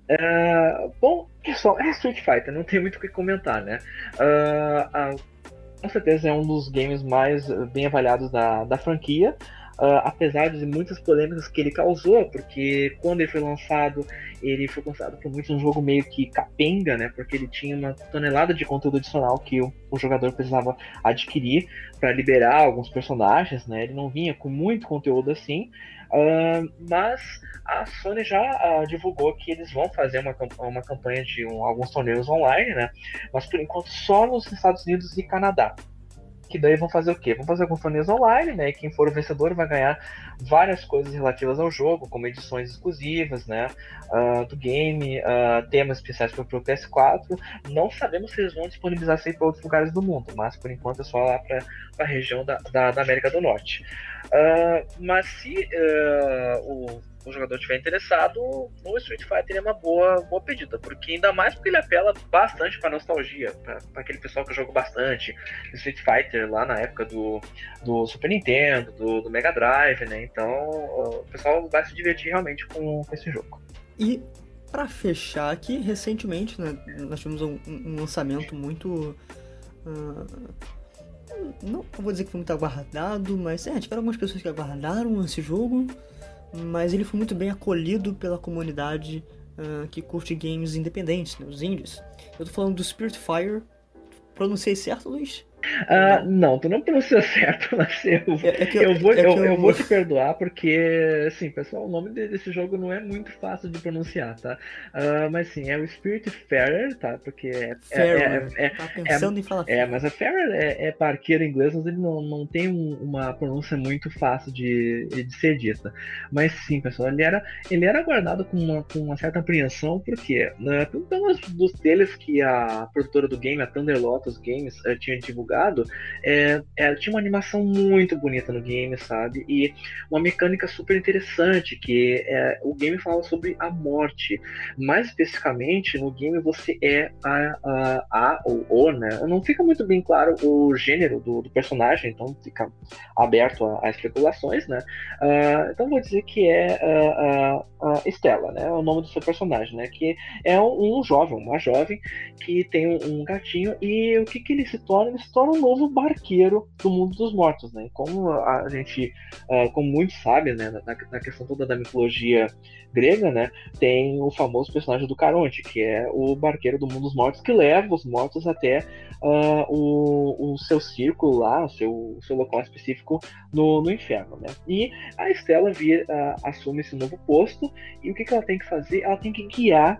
Uh, bom, pessoal, é Street Fighter, não tem muito o que comentar, né? Uh, uh, com certeza é um dos games mais bem avaliados da, da franquia. Uh, apesar de muitas polêmicas que ele causou, porque quando ele foi lançado, ele foi considerado por muitos um jogo meio que capenga, né? Porque ele tinha uma tonelada de conteúdo adicional que o, o jogador precisava adquirir para liberar alguns personagens, né? Ele não vinha com muito conteúdo assim, mas a Sony já uh, divulgou que eles vão fazer uma, uma campanha de um, alguns torneios online, né? Mas por enquanto só nos Estados Unidos e Canadá que daí vão fazer o quê? Vão fazer alguns torneios online, né? E quem for o vencedor vai ganhar várias coisas relativas ao jogo, como edições exclusivas, né? Uh, do game, temas especiais para o PS4. Não sabemos se eles vão disponibilizar isso aí para outros lugares do mundo, mas por enquanto é só lá para a região da, da, da, América do Norte. Uh, mas se o o jogador estiver interessado, o Street Fighter é uma boa, boa pedida, porque ainda mais porque ele apela bastante para nostalgia, para aquele pessoal que jogou bastante Street Fighter lá na época do, do Super Nintendo, do, do Mega Drive, né? Então o pessoal vai se divertir realmente com, com esse jogo. E para fechar aqui, recentemente né, nós tivemos um, um lançamento muito. Uh, não vou dizer que foi muito aguardado, mas é, tiveram algumas pessoas que aguardaram esse jogo mas ele foi muito bem acolhido pela comunidade uh, que curte games independentes, né, os indies. Eu tô falando do Spirit Fire. Pronunciei certo, Luiz? Uh, não, tu não pronunciou certo, mas eu, é, é eu, eu, vou, é eu, eu, vou te perdoar porque, assim, pessoal, o nome desse jogo não é muito fácil de pronunciar, tá? Uh, mas sim, é o Spirit Fairer, tá? Porque é. Fairer, é, é, tá pensando em falar. É, mas a Fairer é, é parqueiro inglês, mas ele não, não tem um, uma pronúncia muito fácil de, de ser dita. Mas sim, pessoal, ele era, ele era guardado com uma, com uma certa apreensão, porque né, pelos dos deles que a produtora do game, a Thunder Lotus Games, uh, tinha divulgado jogado, é, é, tinha uma animação muito bonita no game, sabe? E uma mecânica super interessante, que é, o game fala sobre a morte. Mais especificamente, no game você é a, a, a ou o, né? Não fica muito bem claro o gênero do, do personagem, então fica aberto a, a especulações, né? Uh, então vou dizer que é a, a, Estela, né? É o nome do seu personagem, né? Que é um, um jovem, uma jovem que tem um, um gatinho e o que, que ele se torna? Ele se torna um novo barqueiro do mundo dos mortos, né? Como a gente, uh, como muitos sabem, né, na, na, questão toda da mitologia grega, né, tem o famoso personagem do Caronte, que é o barqueiro do mundo dos mortos que leva os mortos até uh, o, o, seu círculo lá, o seu, o seu local específico no, no inferno, né? E a Estela via, uh, assume esse novo posto e o que, que ela tem que fazer? Ela tem que guiar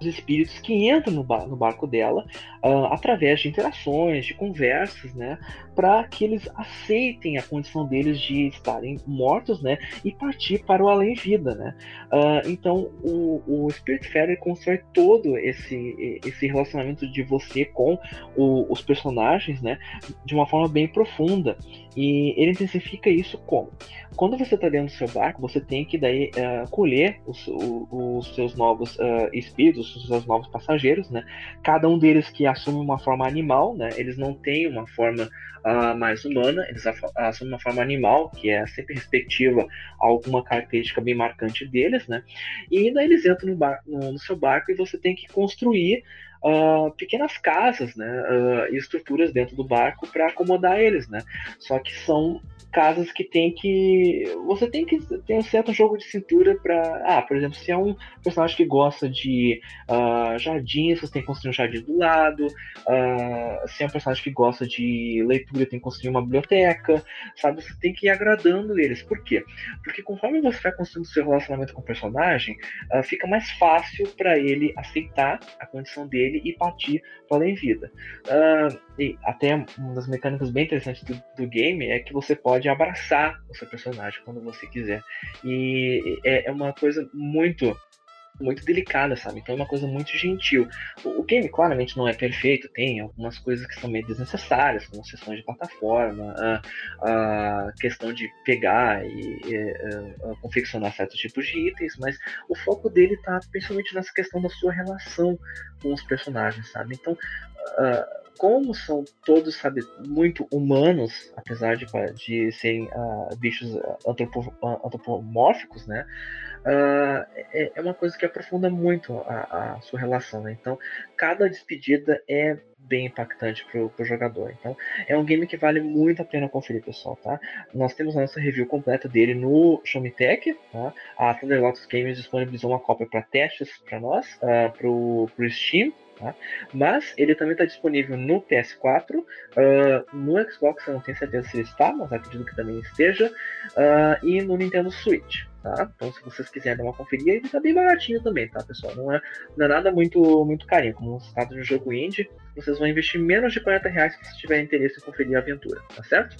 os espíritos que entram no, bar, no barco dela uh, através de interações, de conversas, né, para que eles aceitem a condição deles de estarem mortos, né, e partir para o além-vida, né. Uh, então o, o Spirit Fairy constrói todo esse, esse relacionamento de você com o, os personagens, né, de uma forma bem profunda e ele intensifica isso como quando você está dentro do seu barco, você tem que daí uh, colher os, os, seus novos uh, espíritos, os seus novos passageiros, né? Cada um deles que assume uma forma animal, né? Eles não têm uma forma uh, mais humana, eles assumem uma forma animal, que é sempre respectiva a alguma característica bem marcante deles, né? E daí eles entram no, bar, no, no seu barco e você tem que construir uh, pequenas casas, né, uh, estruturas dentro do barco para acomodar eles, né. Só que são casas que tem que. Você tem que ter um certo jogo de cintura para. Ah, por exemplo, se é um personagem que gosta de uh, jardins, você tem que construir um jardim do lado. Uh, se é um personagem que gosta de leitura, tem que construir uma biblioteca. Sabe? Você tem que ir agradando eles. Por quê? Porque conforme você vai construindo seu relacionamento com o personagem, uh, fica mais fácil para ele aceitar a condição dele e partir para além vida. e até uma das mecânicas bem interessantes do, do game é que você pode pode abraçar o seu personagem quando você quiser. E é, é uma coisa muito muito delicada, sabe? Então é uma coisa muito gentil. O, o, game claramente não é perfeito, tem algumas coisas que são meio desnecessárias, como sessões de plataforma, a, a questão de pegar e, e a, confeccionar certos tipos de itens, mas o foco dele tá principalmente nessa questão da sua relação com os personagens, sabe? Então uh, como são todos, sabe, muito humanos, apesar de, de serem uh, bichos antropomórficos, né? Uh, é, é, uma coisa que aprofunda muito a, a, sua relação, né? Então, cada despedida é bem impactante pro, pro jogador. Então, é um game que vale muito a pena conferir, pessoal, tá? Nós temos a nossa review completa dele no Showmetech, tá? A Thunderlotus Games disponibilizou uma cópia para testes para nós, uh, pro, pro Steam, Tá? Mas ele também está disponível no PS4, uh, ah, no Xbox eu não tenho certeza se ele está, mas acredito que também esteja, uh, e no Nintendo Switch. Tá? Então se vocês quiserem dar uma conferida, ele está bem baratinho também, tá pessoal? Não é, não é nada muito, muito carinho, como se trata de um jogo indie, vocês vão investir menos de 40 reais se tiverem interesse em conferir a aventura, tá certo?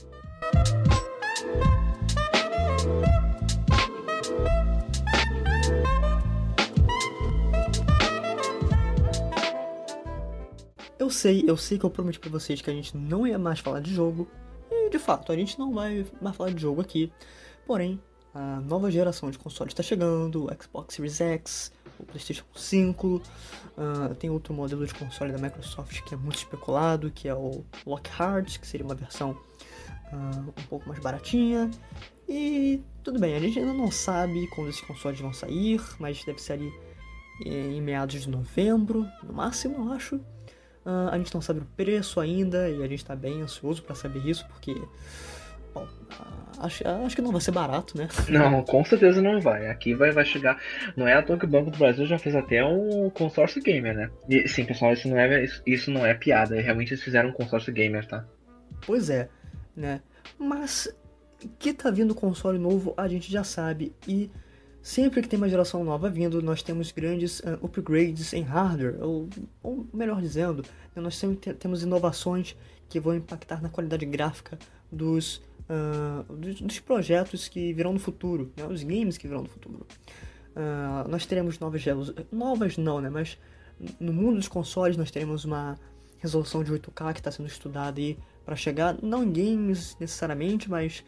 Sei, eu sei que eu prometi pra vocês que a gente não ia mais falar de jogo. E de fato, a gente não vai mais falar de jogo aqui. Porém, a nova geração de consoles está chegando, o Xbox Series X, o PlayStation 5. Uh, ah, tem outro modelo de console da Microsoft que é muito especulado, que é o Lockhart, que seria uma versão uh, um pouco mais baratinha. E tudo bem, a gente ainda não sabe quando esses consoles vão sair, mas deve ser ali eh, em meados de novembro, no máximo, eu acho. Uh, a gente não sabe o preço ainda e a gente está bem ansioso para saber isso, porque. Bom, uh, acho, acho que não vai ser barato, né? Não, com certeza não vai. Aqui vai, vai chegar. Não é à toa que o Banco do Brasil já fez até um consórcio gamer, né? E sim, pessoal, isso não é, isso, isso não é piada. Realmente eles fizeram um consórcio gamer, tá? Pois é, né? Mas que tá vindo console novo a gente já sabe. E Sempre que tem uma geração nova vindo, nós temos grandes uh, upgrades em hardware, ou, ou melhor dizendo, nós sempre temos inovações que vão impactar na qualidade gráfica dos, uh, dos, dos, projetos que virão no futuro, né, os games que virão no futuro. Uh, nós teremos novas novas não, né, mas no mundo dos consoles nós teremos uma resolução de 8K que está sendo estudada para chegar, não em games necessariamente, mas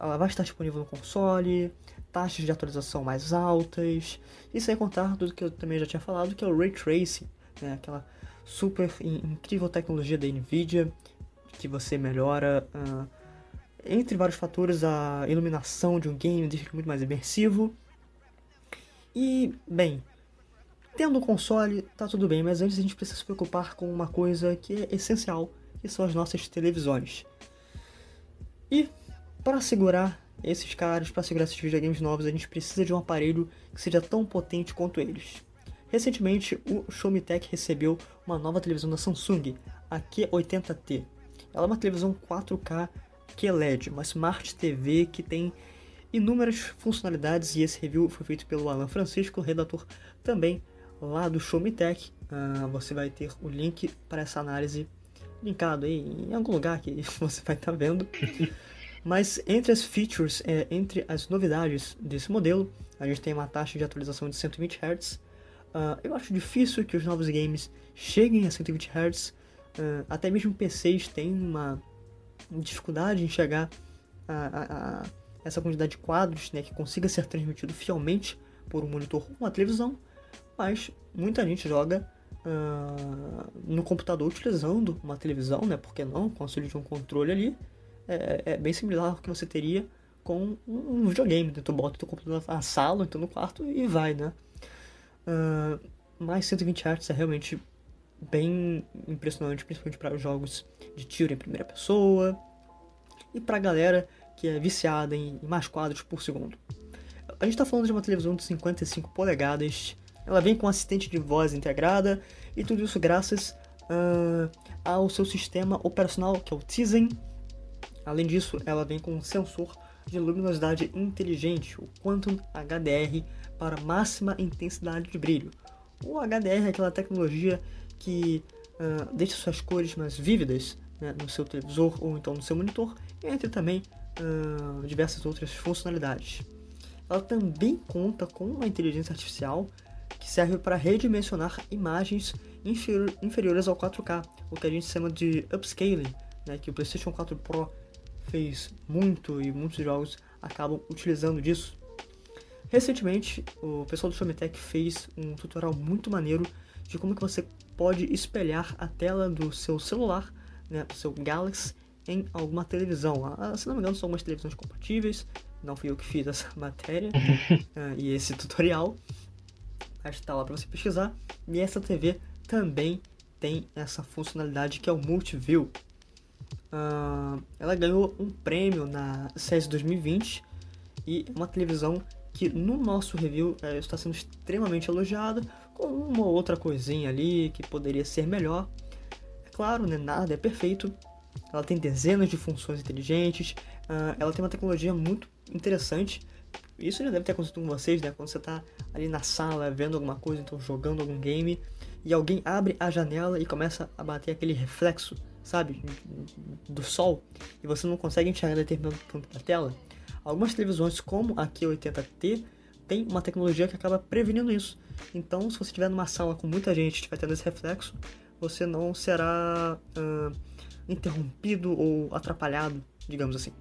ela vai estar disponível no console taxas de atualização mais altas, e sem contar tudo que eu também já tinha falado, que é o Ray Tracing, né? aquela super incrível tecnologia da NVIDIA, que você melhora, uh, entre vários fatores, a iluminação de um game, deixa muito mais imersivo. E, bem, tendo um console, tá tudo bem, mas antes a gente precisa se preocupar com uma coisa que é essencial, que são as nossas televisões. E, para segurar esses caras, para segurar esses videogames novos, a gente precisa de um aparelho que seja tão potente quanto eles. Recentemente, o Xiaomi Tech recebeu uma nova televisão da Samsung, a Q80T. Ela é uma televisão 4K QLED, uma Smart TV que tem inúmeras funcionalidades e esse review foi feito pelo Alan Francisco, redator também lá do Xiaomi Tech. Uh, você vai ter o link para essa análise linkado aí em algum lugar que você vai estar tá vendo. Mas entre as features, é, entre as novidades desse modelo, a gente tem uma taxa de atualização de 120 Hz. Uh, eu acho difícil que os novos games cheguem a 120 Hz. Uh, até mesmo PCs têm uma dificuldade em chegar a, a, a, essa quantidade de quadros né, que consiga ser transmitido fielmente por um monitor ou uma televisão. Mas muita gente joga uh, no computador utilizando uma televisão, né? Por que não? Com auxílio de um controle ali é, é bem similar ao que você teria com um videogame. Né? Tu bota o computador na sala, então no quarto e vai, né? Uh, mais 120 Hz é realmente bem impressionante, principalmente para jogos de tiro em primeira pessoa e para galera que é viciada em mais quadros por segundo. A gente está falando de uma televisão de 55 polegadas, ela vem com assistente de voz integrada e tudo isso graças uh, ao seu sistema operacional que é o Tizen. Além disso, ela vem com um sensor de luminosidade inteligente, o Quantum HDR, para máxima intensidade de brilho. O HDR é aquela tecnologia que uh, deixa suas cores mais vívidas né, no seu televisor ou então no seu monitor, entre também uh, diversas outras funcionalidades. Ela também conta com uma inteligência artificial que serve para redimensionar imagens inferior, inferiores ao 4K, o que a gente chama de upscaling, né, que o PlayStation 4 Pro fez muito e muitos jogos acabam utilizando disso. Recentemente, o pessoal do Showmetech fez um tutorial muito maneiro de como que você pode espelhar a tela do seu celular, né, do seu Galaxy, em alguma televisão. Ah, se não me engano, são algumas televisões compatíveis. Não fui eu que fiz essa matéria uh, e esse tutorial. Mas tá lá para você pesquisar. E essa TV também tem essa funcionalidade que é o Multiview. Uh, ela ganhou um prêmio na CES 2020 e é uma televisão que no nosso review é, está sendo extremamente elogiada, com uma ou outra coisinha ali que poderia ser melhor. É claro, né, nada é perfeito. Ela tem dezenas de funções inteligentes, uh, ela tem uma tecnologia muito interessante. Isso já deve ter acontecido com vocês, né? Quando você está ali na sala vendo alguma coisa, então jogando algum game, e alguém abre a janela e começa a bater aquele reflexo, sabe? Do sol, e você não consegue enxergar determinado ponto da tela. Algumas televisões, como a Q80T, tem uma tecnologia que acaba prevenindo isso. Então, se você estiver numa sala com muita gente e estiver tendo esse reflexo, você não será uh, interrompido ou atrapalhado, digamos assim.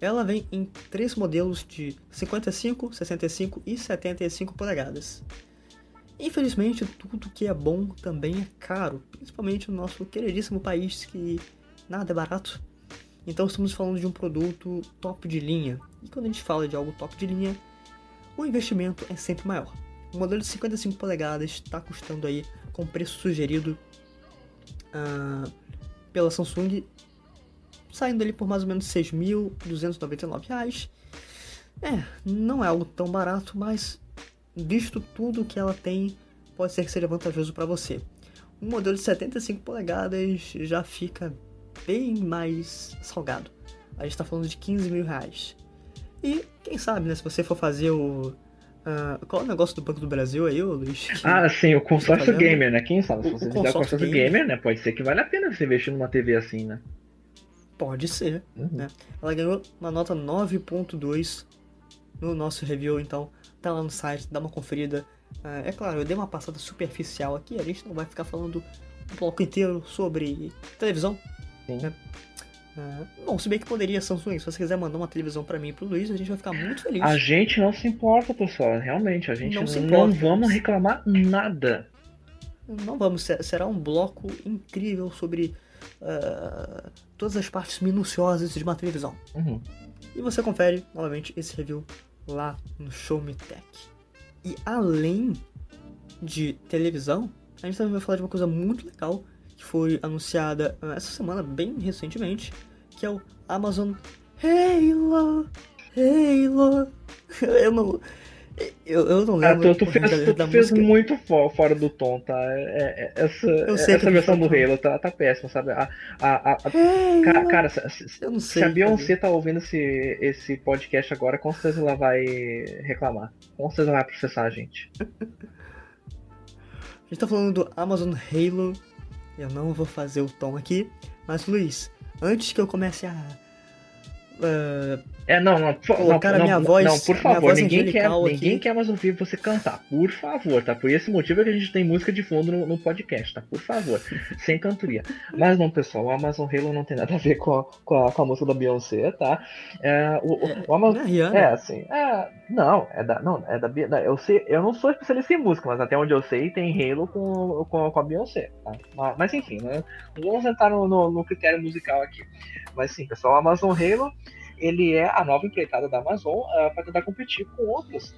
Ela vem em três modelos de 55, 65 e 75 polegadas. Infelizmente, tudo que é bom também é caro, principalmente no nosso queridíssimo país que nada é barato. Então estamos falando de um produto top de linha. E quando a gente fala de algo top de linha, o investimento é sempre maior. O modelo de 55 polegadas está custando aí com preço sugerido uh, pela Samsung, saindo ali por mais ou menos R$ 6.299. É, não é algo tão barato, mas visto tudo que ela tem, pode ser que seja vantajoso para você. Um modelo de 75 polegadas já fica bem mais salgado. A gente está falando de 15 mil reais. E quem sabe, né, se você for fazer o. Uh, qual é o negócio do Banco do Brasil aí, ô Luiz? Ah, sim, o consórcio tá gamer, né? Quem sabe? Se você fizer o consórcio gamer, gamer, né? Pode ser que vale a pena você investir numa TV assim, né? Pode ser, uhum. né? Ela ganhou uma nota 9.2 no nosso review, então tá lá no site, dá uma conferida. Uh, é claro, eu dei uma passada superficial aqui, a gente não vai ficar falando um bloco inteiro sobre televisão, Sim. Né? Uh, bom, se bem que poderia, Samsung, se você quiser mandar uma televisão para mim e pro Luiz, a gente vai ficar muito feliz. A gente não se importa, pessoal. Realmente, a gente não, não, não vamos reclamar nada. Não vamos. Será um bloco incrível sobre uh, todas as partes minuciosas de uma televisão. Uhum. E você confere, novamente, esse review lá no Show Me Tech. E além de televisão, a gente também vai falar de uma coisa muito legal que foi anunciada ah, essa semana, bem recentemente, que é o Amazon Halo. Halo. Eu não. Eu, eu não lembro. Ah, tu, tu fez, tu, tu fez muito fora do tom, tá? É, é, essa essa versão do Halo tá, tá péssima, sabe? A, a, a, a cara, se, sei, se a Beyoncé tá ouvindo esse, esse podcast agora, com certeza ela vai reclamar. Com certeza ela vai processar a gente. a gente tá falando do Amazon Halo eu não vou fazer o tom aqui, mas Luiz, antes que eu comece a. Uh, é, não, não, colocar não, a minha não, voz. Não, por favor, ninguém, quer, ninguém quer mais ouvir você cantar. Por favor, tá? Por esse motivo é que a gente tem música de fundo no, no podcast, tá? Por favor, sem cantoria. Mas não, pessoal, o Amazon Halo não tem nada a ver com a, com a, com a música da Beyoncé, tá? É, o, o, o Amazon. É, é, assim. É, não, é da. Não, é da. Eu, sei, eu não sou especialista em música, mas até onde eu sei tem Halo com, com, com a Beyoncé, tá? Mas, mas enfim, né? Vamos entrar no, no, no critério musical aqui. Mas sim, pessoal, o Amazon Halo ele é a nova empreitada da Amazon uh, ah, para tentar competir com outras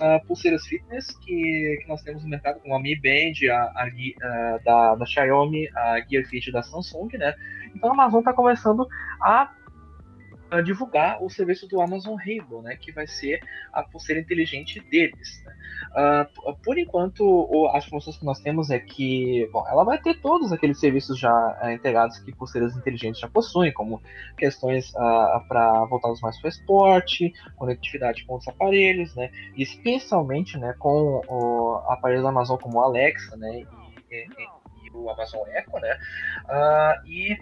uh, pulseiras fitness que, que nós temos no mercado, como a Mi Band, a, a, a da, da Xiaomi, a Gear Fit da Samsung, né? Então a Amazon está começando a divulgar o serviço do Amazon Halo, né, que vai ser a pulseira inteligente deles. Né? Uh, por enquanto, o, as informações que nós temos é que, bom, ela vai ter todos aqueles serviços já uh, integrados que pulseiras inteligentes já possuem, como questões uh, ah, para voltados mais para o esporte, conectividade com outros aparelhos, né, especialmente, né, com o aparelho da Amazon como o Alexa, né, e, e, e o Amazon Echo, né, e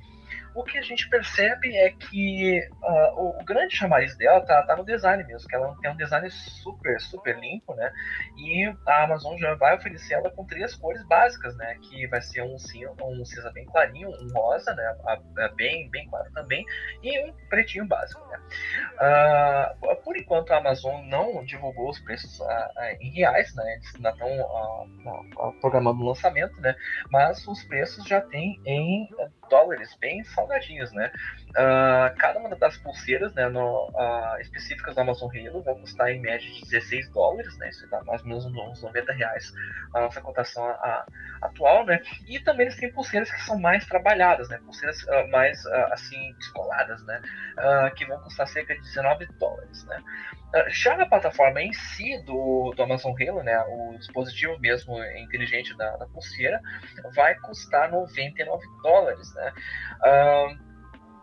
o que a gente percebe é que uh, o, grande chamariz dela tá, tá, no design mesmo, que ela tem um design super, super limpo, né? E a Amazon já vai oferecer ela com três cores básicas, né? Que vai ser um, um cinza bem clarinho, um rosa, né? bem, bem claro também, e um pretinho básico, né? Uh, por enquanto a Amazon não divulgou os preços uh, em reais, né? Eles ainda estão programando o lançamento, né? Mas os preços já tem em dólares bem salgadinhos, né? Uh, cada uma das pulseiras, né, no, uh, específicas do Amazon Halo, vão custar em média de 16 dólares, né? Isso dá mais ou menos uns 90 reais a nossa cotação a, a, atual, né? E também eles têm pulseiras que são mais trabalhadas, né? Pulseiras uh, mais, assim, descoladas, né? que vão custar cerca de 19 dólares, né? Já na plataforma em si do, do Amazon Halo, né, o dispositivo mesmo inteligente da, da pulseira, vai custar 99 dólares. Né? Uh,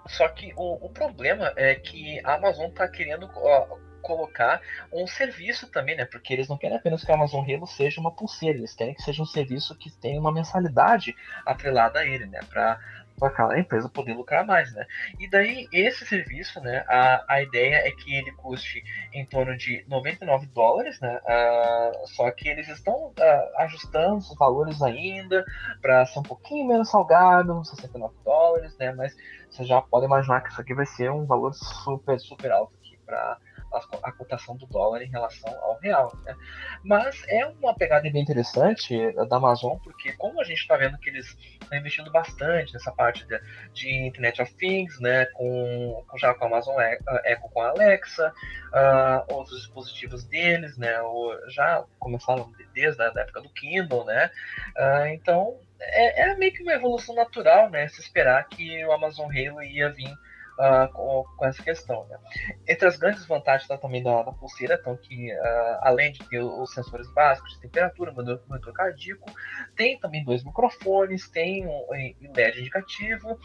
só que o, o, problema é que a Amazon está querendo uh, colocar um serviço também, né? Porque eles não querem apenas que a Amazon Halo seja uma pulseira, eles querem que seja um serviço que tenha uma mensalidade atrelada a ele, né? Para aquela empresa poder lucrar mais, né? E daí esse serviço, né? A, a ideia é que ele custe em torno de 99 dólares, né? Uh, só que eles estão uh, ajustando os valores ainda para ser um pouquinho menos salgado, 69 dólares, né? Mas você já pode imaginar que isso aqui vai ser um valor super, super alto aqui para a, a cotação do dólar em relação ao real. Né? Mas é uma pegada bem interessante eh, da Amazon, porque como a gente está vendo que eles estão investindo bastante nessa parte de, de, Internet of Things, né, com, já com a Amazon Echo com a Alexa, uh, outros dispositivos deles, né, já começaram desde a época do Kindle, né, uh, então é, é, meio que uma evolução natural, né, se esperar que o Amazon Halo ia vir uh, com, com, essa questão. Né? Entre as grandes vantagens tá, também da, da, pulseira estão que, uh, além de ter os sensores básicos de temperatura, monitor cardíaco, tem também dois microfones, tem um, um LED indicativo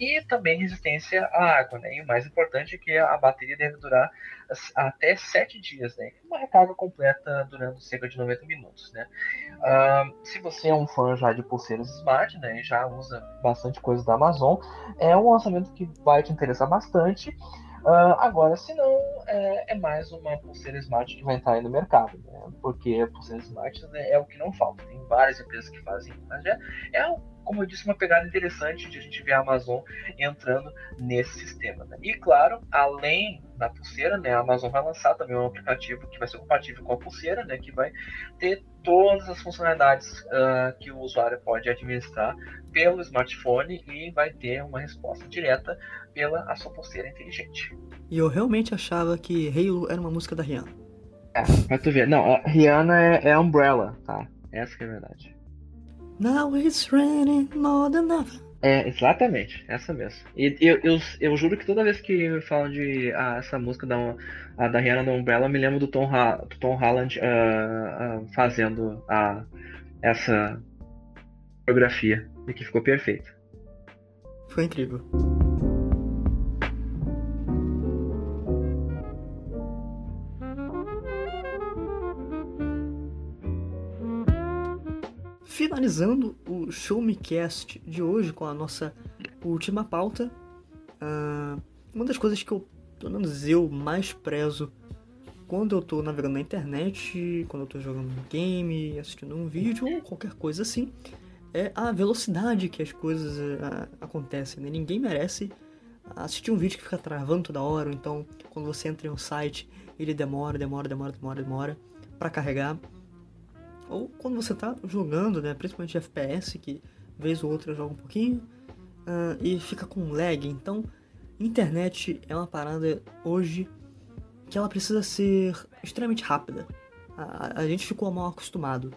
e também resistência à água. Né? E o mais importante é que a bateria deve durar até 7 dias, né? Uma recarga completa durando cerca de 90 minutos, né? Uh, se você é um fã já de pulseiras smart, né, e já usa bastante coisa da Amazon, é um lançamento que vai te interessar bastante. Uh, agora, se não, é, é, mais uma pulseira smart que vai entrar aí no mercado, né? Porque a pulseira smart né, é o que não falta. Tem várias empresas que fazem, mas é, é como eu disse, uma pegada interessante de a gente ver a Amazon entrando nesse sistema. Né? E claro, além da pulseira, né, a Amazon vai lançar também um aplicativo que vai ser compatível com a pulseira, né, que vai ter todas as funcionalidades uh, que o usuário pode administrar pelo smartphone e vai ter uma resposta direta pela a sua pulseira inteligente. E eu realmente achava que Halo era uma música da Rihanna. É, pra tu ver. Não, a Rihanna é, é Umbrella, tá? Essa que é a verdade. Now it's raining more than ever. É, exatamente, essa mesmo. E eu, eu, eu juro que toda vez que falam de ah, essa música da, a, da Rihanna da Umbrella, eu me lembro do Tom, ha, do Tom Holland uh, uh, fazendo a, essa coreografia e que ficou perfeito. Foi incrível. Finalizando o Show Me Cast de hoje com a nossa última pauta, uh, uma das coisas que eu, pelo menos eu, mais prezo quando eu tô navegando na internet, quando eu tô jogando um game, assistindo um vídeo ou qualquer coisa assim, é a velocidade que as coisas uh, acontecem. Né? Ninguém merece assistir um vídeo que fica travando toda hora, ou então quando você entra em um site ele demora, demora, demora, demora, demora para carregar. Ou quando você está jogando, né, principalmente FPS, que vez ou outra joga um pouquinho, uh, e fica com lag. Então, internet é uma parada hoje que ela precisa ser extremamente rápida. a, a gente ficou mal acostumado,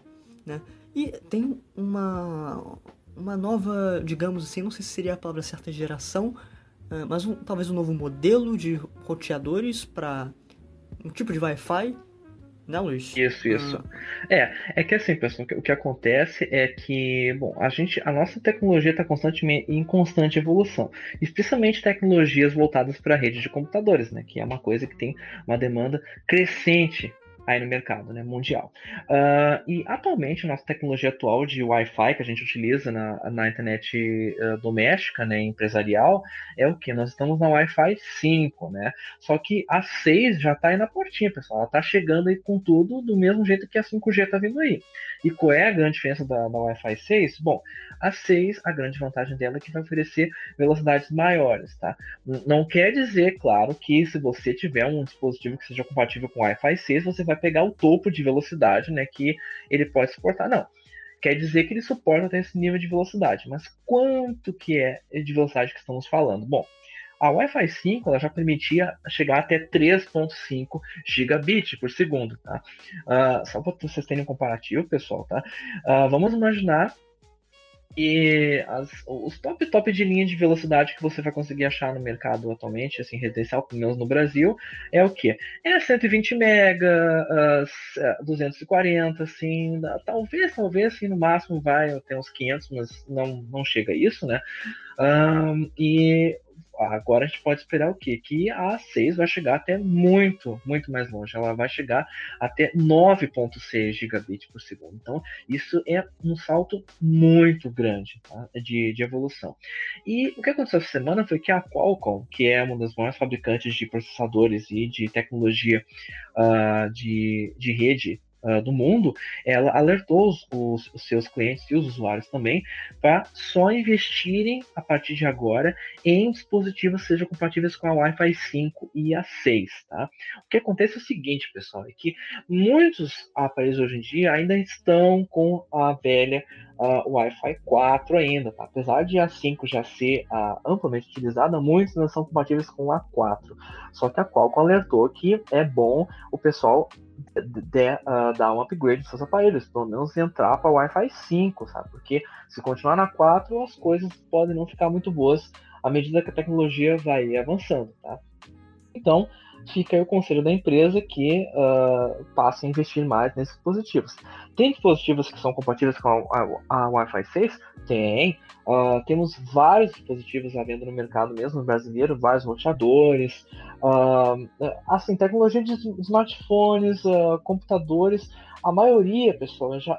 né? E tem uma, uma nova, digamos assim, não sei se seria a palavra certa, geração, uh, mas um, talvez um novo modelo de roteadores para um tipo de Wi-Fi né, Luiz? Isso, isso. Ah. É, é que assim, pessoal, o que acontece é que, bom, a gente, a nossa tecnologia está constantemente em constante evolução, especialmente tecnologias voltadas para a rede de computadores, né, que é uma coisa que tem uma demanda crescente aí no mercado né, mundial. Uh, e atualmente, a nossa tecnologia atual de Wi-Fi que a gente utiliza na, na internet uh, doméstica, né, empresarial, é o que? Nós estamos na Wi-Fi 5, né? Só que a 6 já está aí na portinha, pessoal. Ela está chegando aí com tudo do mesmo jeito que a 5G está vindo aí. E qual é a grande diferença da, da Wi-Fi 6? Bom, a 6, a grande vantagem dela é que vai oferecer velocidades maiores, tá? Não quer dizer, claro, que se você tiver um dispositivo que seja compatível com Wi-Fi 6, você vai pegar o topo de velocidade, né, que ele pode suportar. Não. Quer dizer que ele suporta até esse nível de velocidade. Mas quanto que é de velocidade que estamos falando? Bom, a Wi-Fi 5 ela já permitia chegar até 3.5 gigabit por segundo, tá? Uh, só para vocês terem um comparativo, pessoal, tá? Uh, vamos imaginar e as, os top top de linha de velocidade que você vai conseguir achar no mercado atualmente, assim, residencial, pelo menos no Brasil, é o que? É 120 mega, uh, 240, assim, talvez, talvez, assim, no máximo vai até uns 500, mas não, não chega a isso, né? Um, e agora a gente pode esperar o quê? Que a 6 vai chegar até muito, muito mais longe. Ela vai chegar até 9.6 gigabits por segundo. Então, isso é um salto muito grande tá? de, de evolução. E o que aconteceu essa semana foi que a Qualcomm, que é uma das maiores fabricantes de processadores e de tecnologia uh, de, de rede uh, do mundo, ela alertou os, os, seus clientes e os usuários também para só investirem a partir de agora em dispositivos que sejam compatíveis com a Wi-Fi 5 e a 6. Tá? O que acontece é o seguinte, pessoal, é que muitos aparelhos hoje em dia ainda estão com a velha uh, Wi-Fi 4 ainda, tá? Apesar de a 5 já ser uh, amplamente utilizada, muitos não são compatíveis com a 4. Só que a Qualcomm alertou que é bom o pessoal de, uh, dar um upgrade nos seus aparelhos, pelo menos entrar para Wi-Fi 5, sabe? Porque se continuar na 4, as coisas podem não ficar muito boas à medida que a tecnologia vai avançando, tá? Então, fica aí o conselho da empresa que uh, passe a investir mais nesses dispositivos. Tem dispositivos que são compatíveis com a, a, a Wi-Fi 6? Tem. Uh, temos vários dispositivos à venda no mercado mesmo brasileiro, vários roteadores. Uh, assim, tecnologia de smartphones, computadores. A maioria, pessoal, já,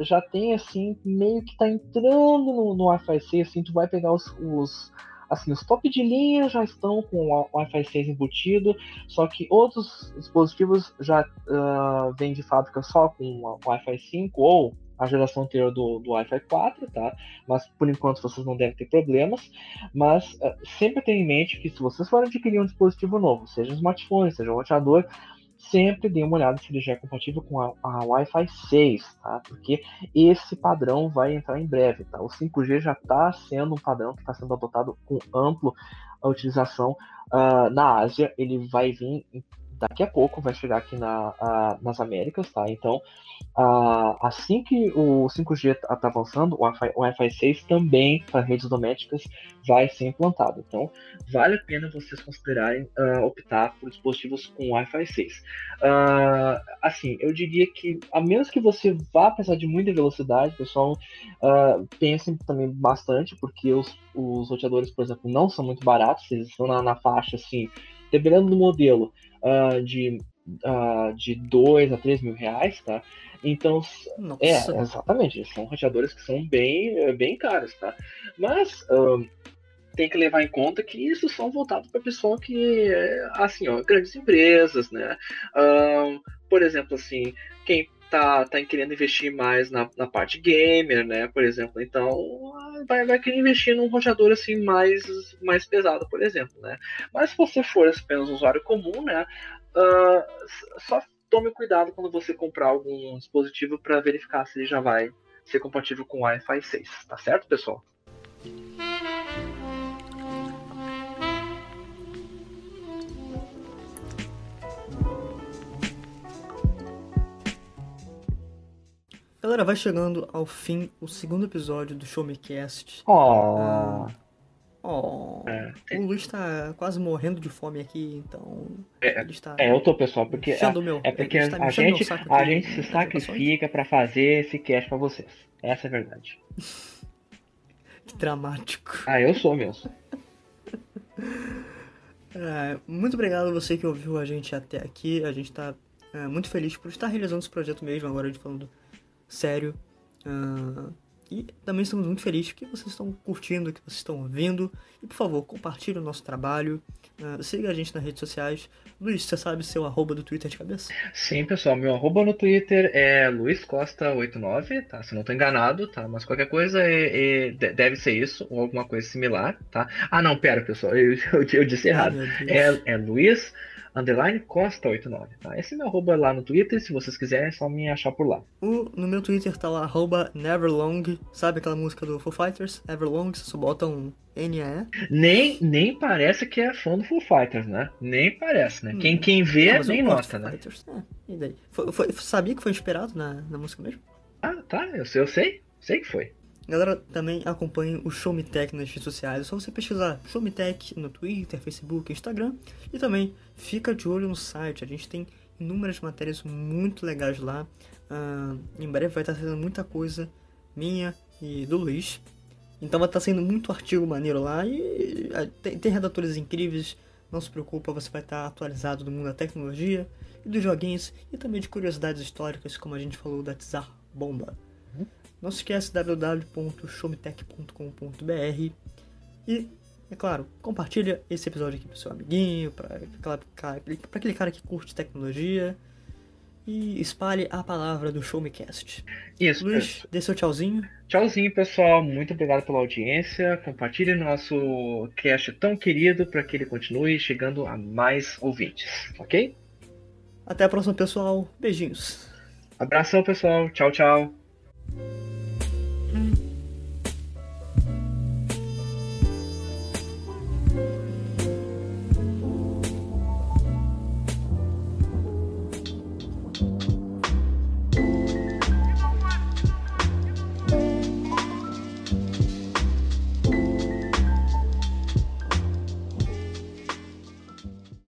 já tem assim, meio que está entrando no, no Wi-Fi 6, assim, tu vai pegar os, os Assim, os top de linha já estão com o Wi-Fi 6 embutido, só que outros dispositivos já uh, vêm de fábrica só com o Wi-Fi 5 ou a geração anterior do, do Wi-Fi 4, tá? Mas por enquanto vocês não devem ter problemas. Mas uh, sempre tenha em mente que se vocês forem adquirir um dispositivo novo, seja um smartphone, seja um roteador, sempre dê uma olhada se ele já é compatível com a, a Wi-Fi 6, tá? Porque esse padrão vai entrar em breve, tá? O 5G já está sendo um padrão que está sendo adotado com amplo a utilização uh, na Ásia. Ele vai vir daqui a pouco, vai chegar aqui na, uh, nas Américas, tá? Então Uh, assim que o 5G está tá avançando, o Wi-Fi, o Wi-Fi 6 também para redes domésticas vai ser implantado. Então, vale a pena vocês considerarem uh, optar por dispositivos com Wi-Fi 6. Uh, ah, assim, eu diria que, a menos que você vá precisar de muita velocidade, pessoal, pensem também bastante, porque os, os roteadores, por exemplo, não são muito baratos, eles estão na, na faixa, assim, dependendo do modelo, de uh, de 2 a 3 mil reais, tá? Então, Nossa. é, exatamente, são roteadores que são bem, bem caros, tá? Mas uh, tem que levar em conta que isso são voltados para pessoal que, assim, ó, grandes empresas, né? Uh, por exemplo, assim, quem tá, tá querendo investir mais na, na parte gamer, né? Por exemplo, então vai, vai querer investir num roteador assim mais, mais pesado, por exemplo, né? Mas se você for apenas um usuário comum, né? Uh, só tome cuidado quando você comprar algum dispositivo para verificar se ele já vai ser compatível com Wi-Fi 6, tá certo, pessoal? Galera, vai chegando ao fim o segundo episódio do Show Me Cast. Oh. Ah, oh. É, O Luiz tá quase morrendo de fome aqui, então. É, ele está. é, eu tô, pessoal, porque, o meu- é porque a gente, a gente se sacrifica pra fazer esse cast pra vocês. Essa é a verdade. Que dramático. Ah, eu sou mesmo. É, muito obrigado a você que ouviu a gente até aqui. A gente tá é, muito feliz por estar realizando esse projeto mesmo, agora a gente falando sério. Ah, e também estamos muito felizes que vocês estão curtindo, que vocês estão ouvindo. E por favor, compartilhe o nosso trabalho. Ah, siga a gente nas redes sociais. Luiz, você sabe seu arroba do Twitter de cabeça? Sim, pessoal, meu arroba no Twitter é luizcosta89, tá? Se não tô enganado, tá? Mas qualquer coisa é, é- de- deve ser isso, ou alguma coisa similar, tá? Ah, não, pera, pessoal, eu, eu, eu disse Ai, errado. Deus. É, é Luiz underline Costa 89, tá? Esse é meu arroba lá no Twitter, se vocês quiserem é só me achar por lá. O- no meu Twitter tá lá, arroba Neverlong. Sabe aquela música do Foo Fighters? Everlong, você só bota um N-E. Nem, nem parece que é fã do Foo Fighters, né? Nem parece, né? Quem, Hum. quem vê, Ah, nem nota, né? Fighters. É, e daí? Foi- foi- sabia que foi inspirado na, na música mesmo? Ah, tá, eu sei, eu sei, sei que foi. Galera, também acompanhe o Show Me Tech nas redes sociais. É só você pesquisar Show Me Tech no Twitter, Facebook, Instagram. E também fica de olho no site. A gente tem inúmeras matérias muito legais lá. Ah, em breve vai estar saindo muita coisa minha e do Luiz. Então vai estar saindo muito artigo maneiro lá. E ah, tem, tem redatores incríveis. Não se preocupa, você vai estar atualizado do mundo da tecnologia e dos joguinhos. E também de curiosidades históricas, como a gente falou da Tsar Bomba. Não se esquece www.showmetech.com.br e, é claro, compartilha esse episódio aqui pro seu amiguinho, para aquele cara que curte tecnologia e espalhe a palavra do Show Me Cast. Isso, Luiz, dê seu tchauzinho. Tchauzinho, pessoal. Muito obrigado pela audiência. Compartilhe nosso cast tão querido para que ele continue chegando a mais ouvintes, ok? Até a próxima, pessoal. Beijinhos. Abração, pessoal. Tchau, tchau.